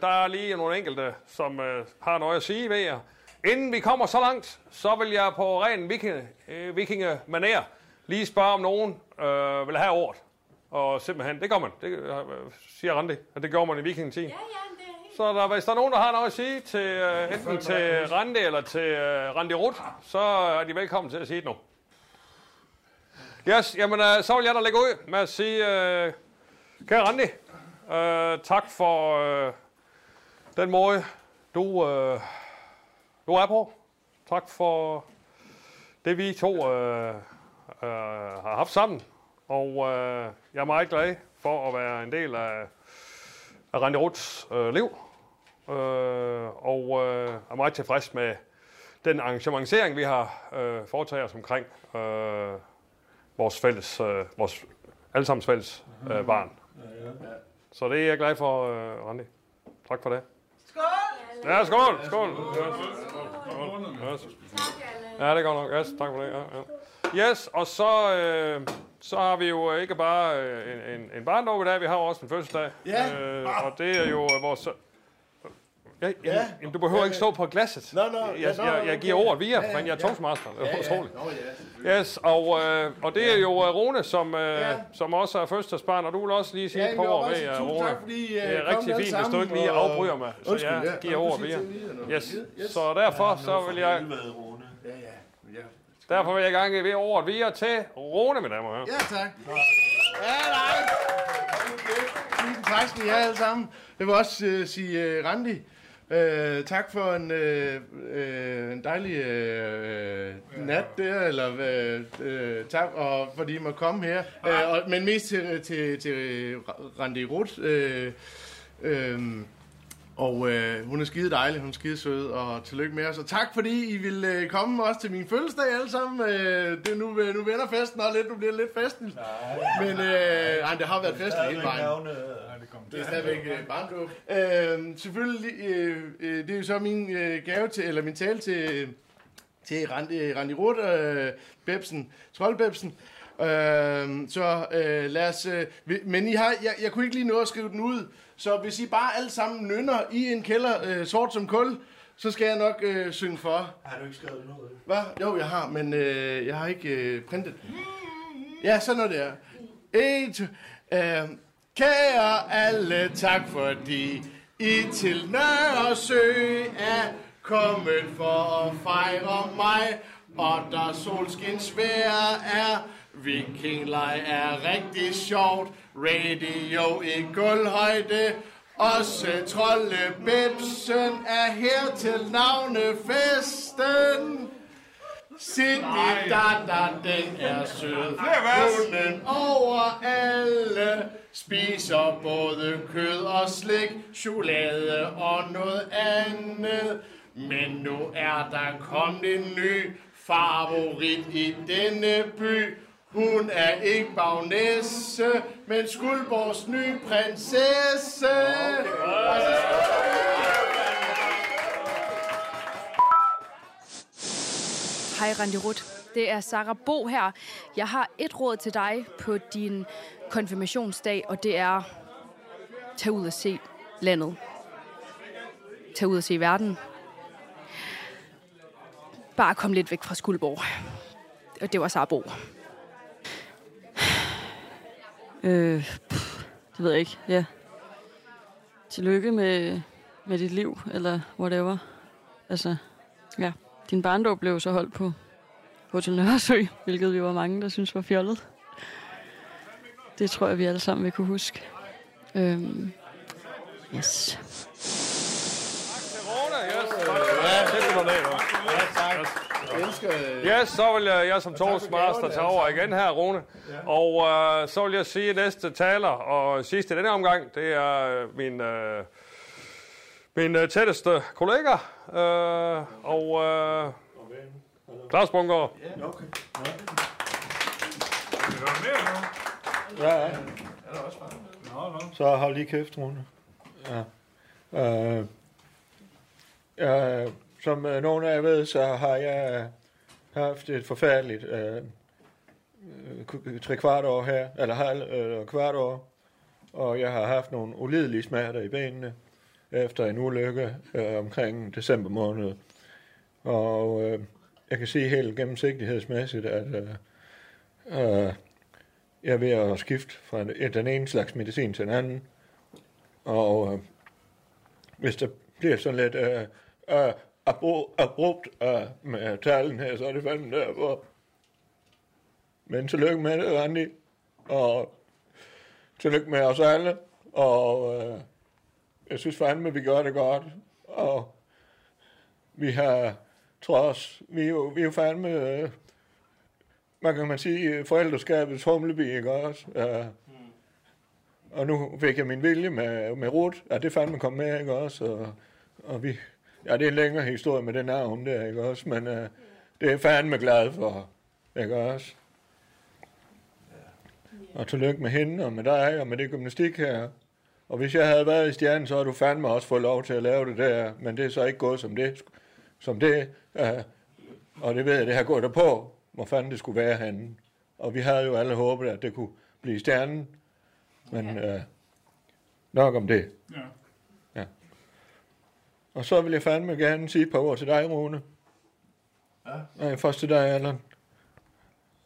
der er lige nogle enkelte, som uh, har noget at sige ved jer. Inden vi kommer så langt, så vil jeg på ren vikinge, øh, vikingemanér lige spørge om nogen øh, vil have ordet. Og simpelthen, det gør man. Det øh, siger Randi, at det gjorde man i vikingetid. Ja, ja, så der, hvis der er nogen, der har noget at sige, til, øh, enten til Randi eller til øh, Randi Rut, så er de velkommen til at sige det nu. Yes, jamen øh, så vil jeg da lægge ud med at sige, øh, kære Randi, øh, tak for øh, den måde, du, øh, du er på. Tak for det, vi to øh, øh, har haft sammen. Og øh, jeg er meget glad for at være en del af, af Randi Ruts øh, liv. Øh, og øh, er meget tilfreds med den arrangementering, vi har øh, foretaget os omkring øh, vores fælles, øh, vores allesammens fælles øh, barn. Så det er jeg glad for, øh, Randi. Tak for det. Skål! Ja, skål! Skål! Yes. Skål. Yes. Ja, det går nok. Yes, tak for det. Ja, ja. Yes, og så, øh, så har vi jo ikke bare øh, en, en, en barndom i dag, vi har også en fødselsdag. Ja. Øh, og det er jo øh, vores... Ja, ja, Ja. jamen, du behøver ikke stå på glasset. Nå, nå, jeg, ja, nå, jeg, jeg giver ordet via, Ja, ja, men jeg er ja. toastmaster. Det er Ja, ja. utroligt. Ja, Yes, og, øh, og det er jo øh, Rune, som, øh, som også er fødselsdagsbarn, og du vil også lige sige Ja, et par jeg ord uh, tusind Rune. tak, fordi, øh, det er rigtig fint, hvis du ikke lige afbryder mig, så Undskyld, jeg ja. giver ordet lige, Yes. Yes. Så derfor så vil jeg... Ja, ja. ja. Derfor vil jeg gerne give ordet via til Rune, mine damer og herrer. Ja, tak. Ja, nej. Tusind tak skal I have alle sammen. Jeg vil også øh, sige uh, Randi. Uh, tak for en, uh, uh, en dejlig uh, nat der, eller uh, uh, tak, og fordi I må komme her. Uh, og, men mest til, til, til Randi Ruth. Uh, um, og øh, hun er skide dejlig, hun er skide sød, og tillykke med os. Og tak fordi I vil øh, komme også til min fødselsdag alle sammen. Øh, det, nu, nu vender festen også lidt, nu bliver det lidt festligt. Men øh, ej, det har været festligt hele vejen. Det er stadigvæk øh, barndåb. Øh, selvfølgelig, øh, øh, det er jo så min øh, gave til, eller min tale til, til Randi, Randi Ruth, øh, Bebsen, Troldbebsen. Øh, så øh, lad os... Øh, men I har, jeg, jeg kunne ikke lige nå at skrive den ud, så hvis I bare alle sammen nynner i en kælder øh, sort som kul, så skal jeg nok øh, synge for. Har du ikke skrevet noget? Hvad? Jo, jeg har, men øh, jeg har ikke øh, printet den. Ja, sådan noget der. Et, øh, kære alle, tak fordi I til Nørresø er kommet for at fejre mig. Og der solskinsvejr er, vikingleg er rigtig sjovt. Radio i gulvhøjde, også Trollebebsen er her til navnefesten. Siddi da da, den er sød. Hunden over alle spiser både kød og slik, chokolade og noget andet. Men nu er der kommet en ny favorit i denne by. Hun er ikke bagnæsse, men Skuldborgs nye prinsesse. Og så Hej Randi Ruth. Det er Sarah Bo her. Jeg har et råd til dig på din konfirmationsdag, og det er tag ud og se landet. Tag ud og se verden. Bare kom lidt væk fra Skuldborg. Og det var Sarah Bo. Øh, pff, det ved jeg ikke. Ja. Tillykke med, med dit liv, eller whatever. Altså, ja. Din barndom blev så holdt på Hotel Nørresø, hvilket vi var mange, der synes var fjollet. Det tror jeg, vi alle sammen vil kunne huske. Øhm, yes. Yes, så vil jeg, jeg som toastmaster tage over igen her, Rune. Og øh, så vil jeg sige næste taler, og sidste i denne omgang, det er min, øh, min øh, tætteste kollega. Øh, og øh, Claus Bunker. Okay. Ja, ja. Er der også bare? Nå, nå. Så hold lige kæft, Rune. Ja. Øh, ja, som øh, nogen af jer ved, så har jeg haft et forfærdeligt øh, øh, tre kvart år her, eller halv øh, kvart år, og jeg har haft nogle ulidelige smerter i benene efter en ulykke øh, omkring december måned. Og øh, jeg kan sige helt gennemsigtighedsmæssigt, at øh, øh, jeg er ved at skifte fra den- ene slags medicin til den anden. Og øh, hvis der bliver sådan lidt øh, øh, abru- abrupt øh, med talen her, så er det fandme der, hvor... Men tillykke med det, Randi. Og tillykke med os alle. Og øh, jeg synes fandme, vi gør det godt. Og vi har trods, vi er jo, vi er jo fandme, øh, man kan man sige, forældreskabets humlebi, ikke også? Ja. Og nu fik jeg min vilje med, med Ruth, at det fandme kom med, ikke også? Og, og vi, ja, det er en længere historie med den navn der, ikke også? Men øh, det er fandme glad for, ikke også? Og tillykke med hende, og med dig, og med det gymnastik her. Og hvis jeg havde været i stjernen, så havde du fandme også fået lov til at lave det der. Men det er så ikke gået som det. Som det øh, og det ved jeg, det har gået derpå, hvor fanden det skulle være henne. Og vi havde jo alle håbet, at det kunne blive stjernen. Men øh, nok om det. Ja. Ja. Og så vil jeg fandme gerne sige et par ord til dig, Rune. Ja. Nej, først til dig, Allan.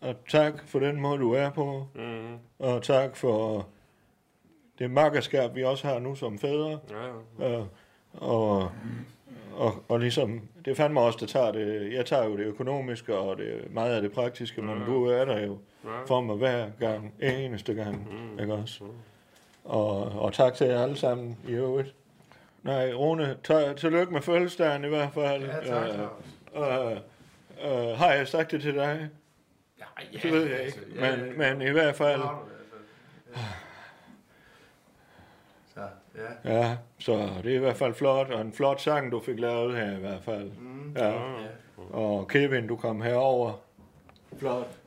Og tak for den måde, du er på. Mhm. Og tak for det makkerskab, vi også har nu som fædre. Ja, Øh, og, og, og ligesom, det er fandme også, der tager det, jeg tager jo det økonomiske og det, meget af det praktiske, men du er der jo Ja. for mig hver gang, eneste gang, ikke også? Og, og tak til jer alle sammen i øvrigt. Nej, Rune, t- tillykke med fødselsdagen i hvert fald. Ja, tak, Øh, øh, øh, har jeg sagt det til dig? ja, det ved jeg altså, ikke, ja, men, ja. men i hvert fald... Du Så, [SIGHS] ja. Ja, så det er i hvert fald flot, og en flot sang, du fik lavet her i hvert fald. Mm. Ja. Ja. Og Kevin, du kom herover. Flot.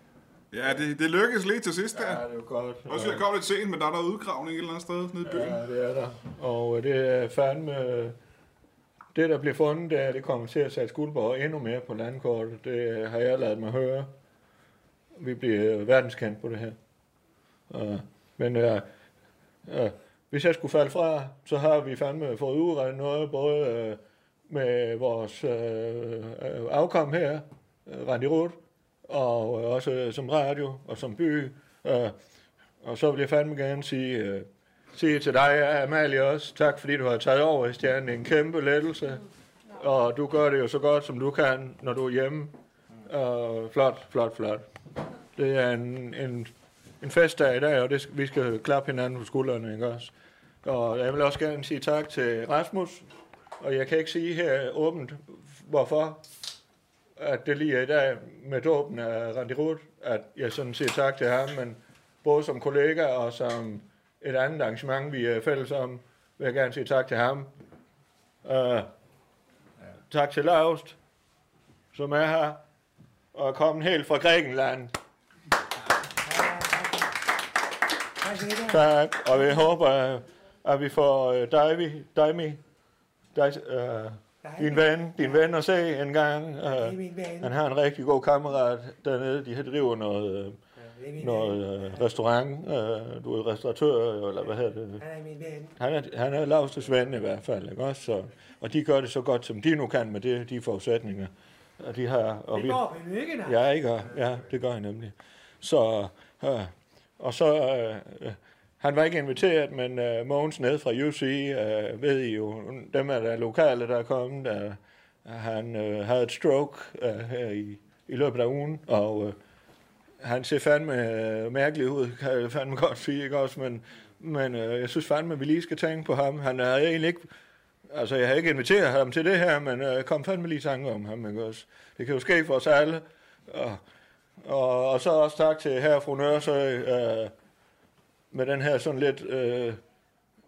Ja, det, det lykkedes lige til sidst der. Ja, det var godt. Også jeg kom lidt sent, men der er der udgravning et eller andet sted nede i byen. Ja, det er der. Og det er fandme... Det, der bliver fundet, det er, det kommer til at sætte Skuldborg endnu mere på landkortet. Det har jeg lavet mig høre. Vi bliver verdenskendt på det her. Uh, men uh, uh, hvis jeg skulle falde fra, så har vi fandme fået udrettet noget, både øh, med vores øh, øh afkom her, uh, Randi Roth, og øh, også som radio og som by. Øh, og så vil jeg fandme gerne sige, øh, sige til dig, Amalie også, tak fordi du har taget over i stjernen. En kæmpe lettelse. Og du gør det jo så godt, som du kan, når du er hjemme. Og flot, flot, flot. Det er en, en, en festdag i dag, og det, skal- vi skal klappe hinanden på skuldrene, ikke også? Og jeg vil også gerne sige tak til Rasmus, og jeg kan ikke sige her åbent, hvorfor, at det lige er i dag med dåben af Randy Ruth, at jeg sådan siger tak til ham, men både som kollega og som et andet arrangement, vi er fælles om, vil jeg gerne sige tak til ham. Uh, tak til Laust, som er her, og er kommet helt fra Grækenland. Tak, og vi håber, øh, at vi får øh, Davy, Daimi, dig, øh, din ven, din ven at se en gang. Øh, han har en rigtig god kammerat dernede. De driver noget, øh, noget øh, restaurant. Øh, du er restauratør, eller hvad hedder det? Han er min ven. Han er, han er Laustes ven i hvert fald, ikke også? Så, og de gør det så godt, som de nu kan med det, de forudsætninger. Og de har, og Det går på lykken, altså. Ja, ikke? Ja, det gør jeg nemlig. Så, øh, og så, øh, øh, han var ikke inviteret, men øh, Mogens ned fra UC, øh, ved I jo, dem er der lokale, der er kommet, øh, han øh, havde et stroke øh, her i, i løbet af ugen, og øh, han ser fandme øh, mærkelig ud, kan jeg fandme godt sige, ikke også? Men, men øh, jeg synes fandme, at vi lige skal tænke på ham. Han er egentlig ikke... Altså, jeg har ikke inviteret ham til det her, men øh, kom fandme lige tanke om ham, ikke også? Det kan jo ske for os alle. Og, og, og så også tak til herre og fru Nørresø, øh, med den her sådan lidt... Øh,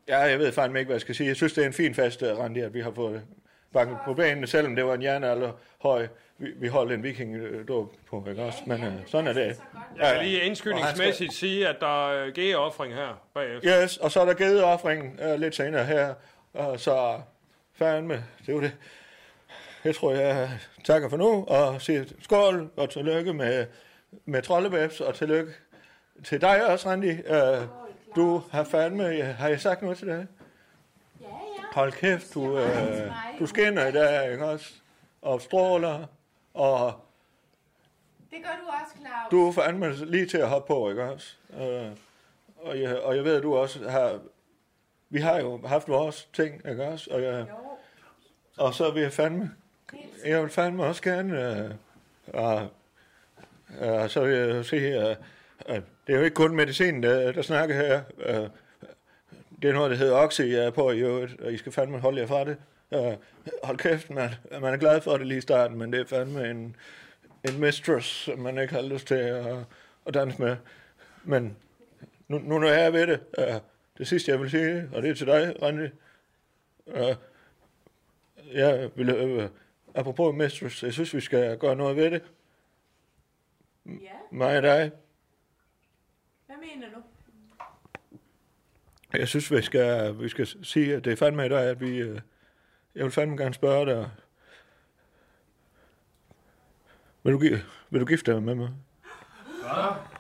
ja, jeg ved fandme ikke, hvad jeg skal sige. Jeg synes, det er en fin fest, øh, Randi, at vi har fået banket på benene, selvom det var en jernalder høj. Vi, vi holdt en viking dåb på, ikke også? Men øh, sådan er det. Jeg kan lige indskydningsmæssigt sige, at der er G-offring her bagefter. Yes, og så er der givet offring uh, lidt senere her. Og så fandme, det er jo det. Jeg tror, jeg takker for nu, og siger skål, og tillykke med, med Trollebabs, og tillykke til dig også, Randi. Uh, du har fandme, har jeg sagt noget til dig? Ja, ja. Hold kæft, du, uh, du skinner i dag, ikke også? Og stråler, og Det gør du også, Claus. du er fandme lige til at hoppe på, ikke også? Uh, og, jeg, og jeg ved, at du også har... Vi har jo haft vores ting, ikke også? Og, jeg, og så vil jeg fandme... Jeg vil fandme også gerne... Uh, og, uh, så vil jeg sige, uh, uh, det er jo ikke kun medicin, der, der snakker her. Uh, det er noget, der hedder Oxy, jeg er på i øvrigt, og I skal fandme holde jer fra det. Uh, hold kæft, man. Man er glad for det lige i starten, men det er fandme en, en mistress, som man ikke har lyst til at, at danse med. Men nu, nu når jeg er ved det, uh, det sidste jeg vil sige, og det er til dig, Randi. Uh, jeg vil, uh, apropos mistress, jeg synes, vi skal gøre noget ved det. Ja, Mig og dig. hvad mener du? Jeg synes, vi skal, vi skal sige, at det er fandme i dag, at vi... Uh, jeg vil fandme gerne spørge dig. Vil du, vil du gifte dig med mig? Hvad?